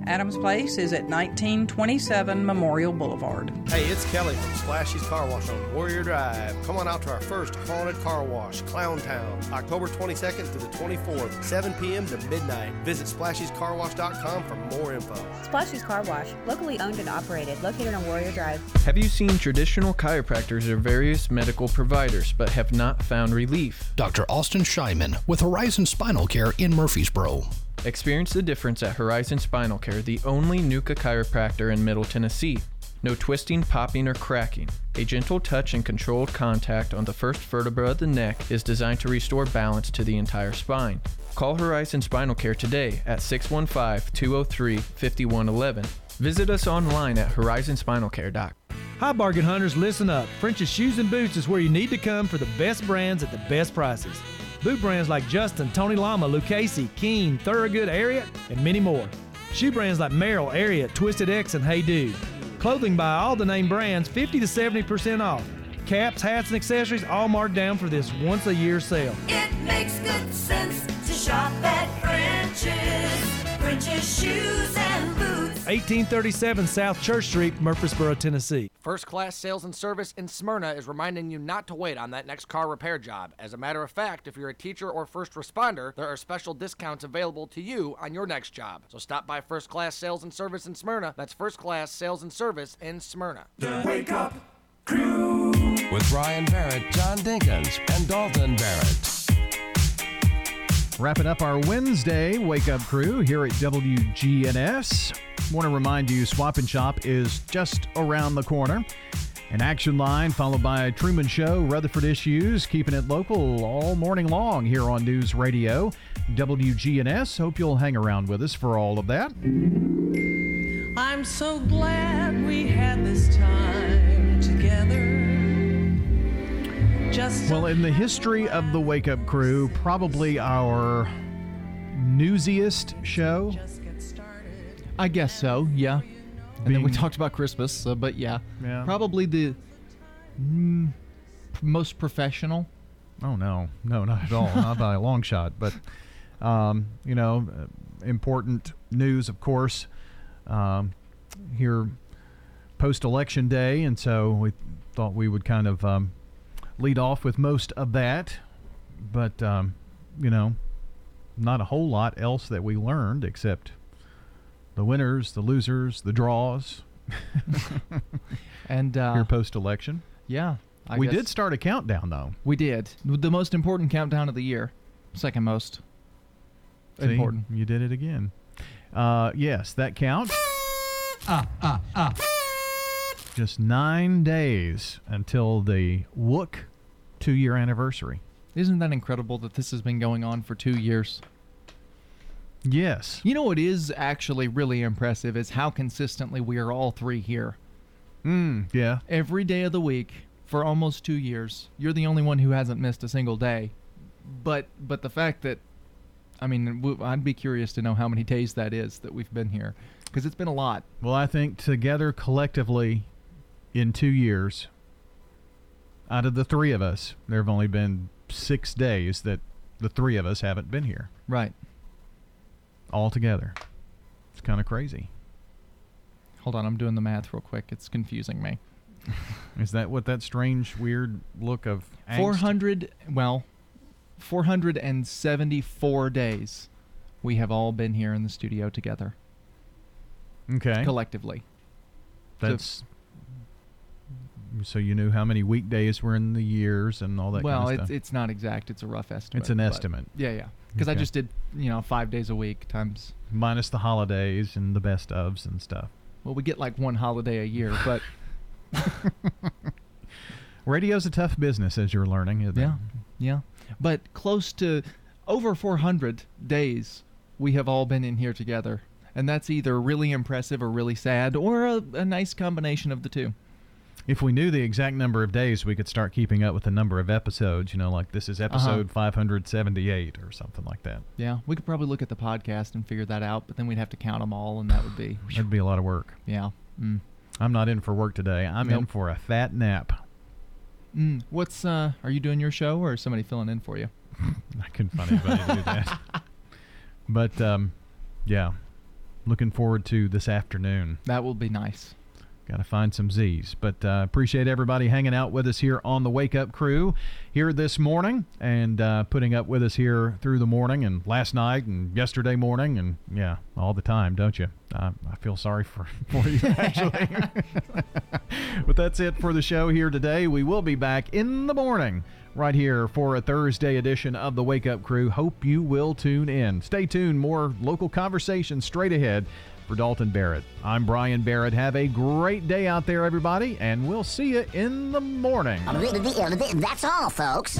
Adams Place is at 1927 Memorial Boulevard. Hey, it's Kelly from Splashy's Car Wash on Warrior Drive. Come on out to our first haunted car wash, Clown Town, October 22nd through the 24th, 7 p.m. to midnight. Visit splashiescarwash.com for more info. Splashy's Car Wash, locally owned and operated, located on Warrior Drive. Have you seen traditional chiropractors or various medical providers but have not found relief? Dr. Austin Scheiman with Horizon Spinal Care in Murfreesboro. Experience the difference at Horizon Spinal Care, the only NUCCA chiropractor in Middle Tennessee. No twisting, popping, or cracking. A gentle touch and controlled contact on the first vertebra of the neck is designed to restore balance to the entire spine. Call Horizon Spinal Care today at 615 203 5111. Visit us online at horizonspinalcare.com. Hi, bargain hunters, listen up. French's Shoes and Boots is where you need to come for the best brands at the best prices. Boot brands like Justin, Tony Lama, Lucchese, Keen, Thorogood, Ariat, and many more. Shoe brands like Merrell, Ariat, Twisted X, and Hey Dude. Clothing by all the name brands, 50 to 70% off. Caps, hats, and accessories all marked down for this once a year sale. It makes good sense to shop at French's. French's Shoes and Boots. 1837 South Church Street, Murfreesboro, Tennessee. First Class Sales and Service in Smyrna is reminding you not to wait on that next car repair job. As a matter of fact, if you're a teacher or first responder, there are special discounts available to you on your next job. So stop by First Class Sales and Service in Smyrna. That's First Class Sales and Service in Smyrna. The Wake up crew with Brian Barrett, John Dinkins, and Dalton Barrett. Wrapping up our Wednesday wake up crew here at WGNS. Want to remind you, Swap and Shop is just around the corner. An action line followed by Truman Show, Rutherford Issues, keeping it local all morning long here on News Radio WGNS. Hope you'll hang around with us for all of that. I'm so glad we had this time together. Just Well, in the history of the Wake Up Crew, probably our newsiest show. I guess so, yeah. And then we talked about Christmas, uh, but yeah. Yeah. Probably the mm, p- most professional. Oh no, no, not at all, not by a long shot. But um, you know, uh, important news, of course, um, here post-election day, and so we thought we would kind of um, lead off with most of that. But um, you know, not a whole lot else that we learned except the winners, the losers, the draws. And uh, here post-election. Yeah. I we guess- did start a countdown though. We did. The most important countdown of the year. Second most See, important. You did it again. Uh, yes, that counts. Ah, ah, ah. Just nine days until the Wook two-year anniversary. Isn't that incredible that this has been going on for two years? Yes. You know what is actually really impressive is how consistently we are all three here. Mm, yeah. Every day of the week for almost two years. You're the only one who hasn't missed a single day. But but the fact that, I mean, I'd be curious to know how many days that is that we've been here, because it's been a lot. Well, I think together collectively, in two years, out of the three of us, there have only been six days that the three of us haven't been here. Right. all together. It's kind of crazy. Hold on, I'm doing the math real quick. It's confusing me. Is that what that strange, weird look of angst? 400, well, 474 days we have all been here in the studio together. Okay. Collectively. That's so you knew how many weekdays were in the years and all that. well, kind of it's stuff. it's not exact. It's a rough estimate. It's an estimate. Yeah, yeah. Because I just did, you know, five days a week times. minus the holidays and the best ofs and stuff. Well, we get like one holiday a year, but Radio's a tough business, as you're learning. Yeah, It? yeah. But close to over 400 days we have all been in here together, and that's either really impressive or really sad, or a, a nice combination of the two. If we knew the exact number of days, we could start keeping up with the number of episodes. You know, like this is episode 578 or something like that. Yeah, we could probably look at the podcast and figure that out, but then we'd have to count them all, and that would be That'd be a lot of work. yeah. Mm. I'm not in for work today. I'm in for a fat nap. Mm. What's uh? Are you doing your show, or is somebody filling in for you? I couldn't find anybody to do that. But um, yeah, looking forward to this afternoon. That will be nice. Got to find some Z's. But uh, appreciate everybody hanging out with us here on the Wake Up Crew here this morning and uh, putting up with us here through the morning and last night and yesterday morning and yeah, all the time, don't you? Uh, I feel sorry for, for you, actually. but that's it for the show here today. We will be back in the morning right here for a Thursday edition of the Wake Up Crew. Hope you will tune in. Stay tuned. More local conversation straight ahead for Dalton Barrett. I'm Brian Barrett. Have a great day out there, everybody, and we'll see you in the morning. That's all, folks.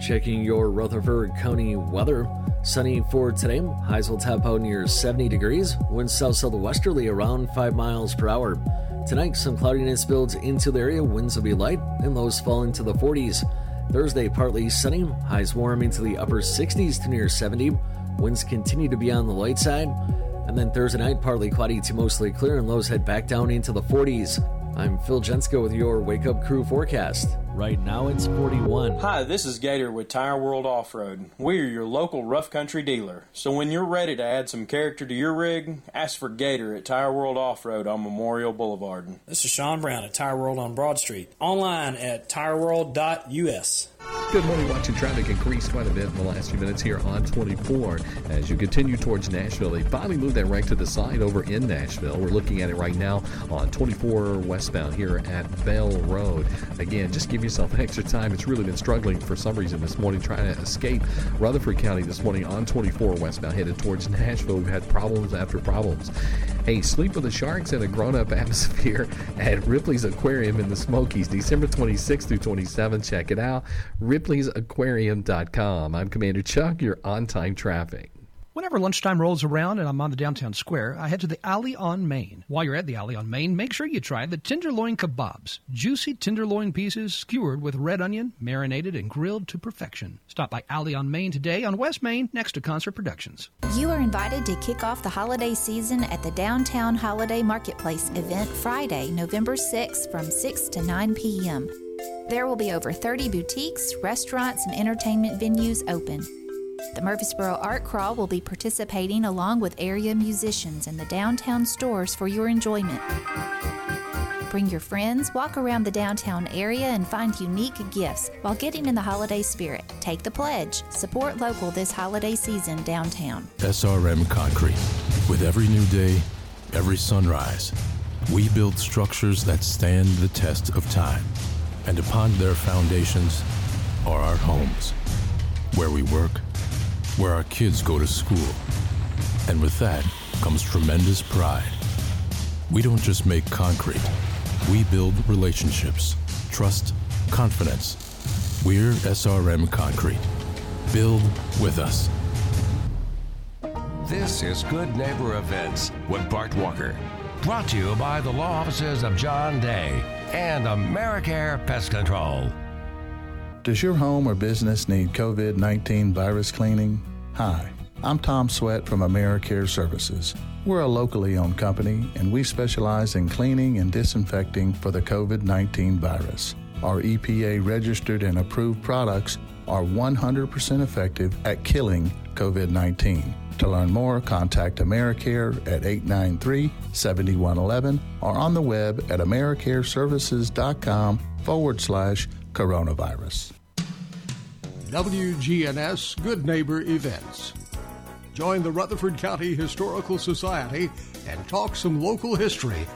Checking your Rutherford County weather. Sunny for today. Highs will top out near 70 degrees. Winds south southwesterly around 5 miles per hour. Tonight, some cloudiness builds into the area. Winds will be light and lows fall into the 40s. Thursday, partly sunny. Highs warm into the upper 60s to near 70. Winds continue to be on the light side. And then Thursday night, partly cloudy to mostly clear, and lows head back down into the 40s. I'm Phil Jensko with your Wake Up Crew forecast. Right now it's 41. Hi, this is Gator with Tire World Off Road. We're your local rough country dealer. So when you're ready to add some character to your rig, ask for Gator at Tire World Off Road on Memorial Boulevard. This is Sean Brown at Tire World on Broad Street. Online at tireworld.us. Good morning. Watching traffic increase quite a bit in the last few minutes here on 24 as you continue towards Nashville. They finally moved that right to the side over in Nashville. We're looking at it right now on 24 westbound here at Bell Road. Again, just give yourself extra time. It's really been struggling for some reason this morning trying to escape Rutherford County this morning on 24 westbound headed towards Nashville. We've had problems after problems. Hey, sleep with the sharks in a grown-up atmosphere at Ripley's Aquarium in the Smokies, December 26th through 27th. Check it out, ripleysAquarium.com. I'm Commander Chuck. Your on-time traffic. Whenever lunchtime rolls around and I'm on the downtown square, I head to the Alley on Main. While you're at the Alley on Main, make sure you try the tenderloin kebabs. Juicy tenderloin pieces skewered with red onion, marinated, and grilled to perfection. Stop by Alley on Main today on West Main next to Concert Productions. You are invited to kick off the holiday season at the Downtown Holiday Marketplace event Friday, November 6th from 6 to 9 p.m. There will be over 30 boutiques, restaurants, and entertainment venues open. The Murfreesboro Art Crawl will be participating along with area musicians in the downtown stores for your enjoyment. Bring your friends, walk around the downtown area, and find unique gifts while getting in the holiday spirit. Take the pledge. Support local this holiday season downtown. SRM Concrete. With every new day, every sunrise, we build structures that stand the test of time. And upon their foundations are our homes, where we work, where our kids go to school. And with that comes tremendous pride. We don't just make concrete, we build relationships, trust, confidence. We're SRM Concrete. Build with us. This is Good Neighbor Events with Bart Walker. Brought to you by the law offices of John Day and Americare Pest Control. Does your home or business need COVID 19 virus cleaning? Hi, I'm Tom Sweat from AmeriCare Services. We're a locally owned company and we specialize in cleaning and disinfecting for the COVID 19 virus. Our EPA registered and approved products are 100% effective at killing COVID 19. To learn more, contact AmeriCare at 893 7111 or on the web at AmeriCareServices.com forward slash coronavirus. WGNS Good Neighbor Events. Join the Rutherford County Historical Society and talk some local history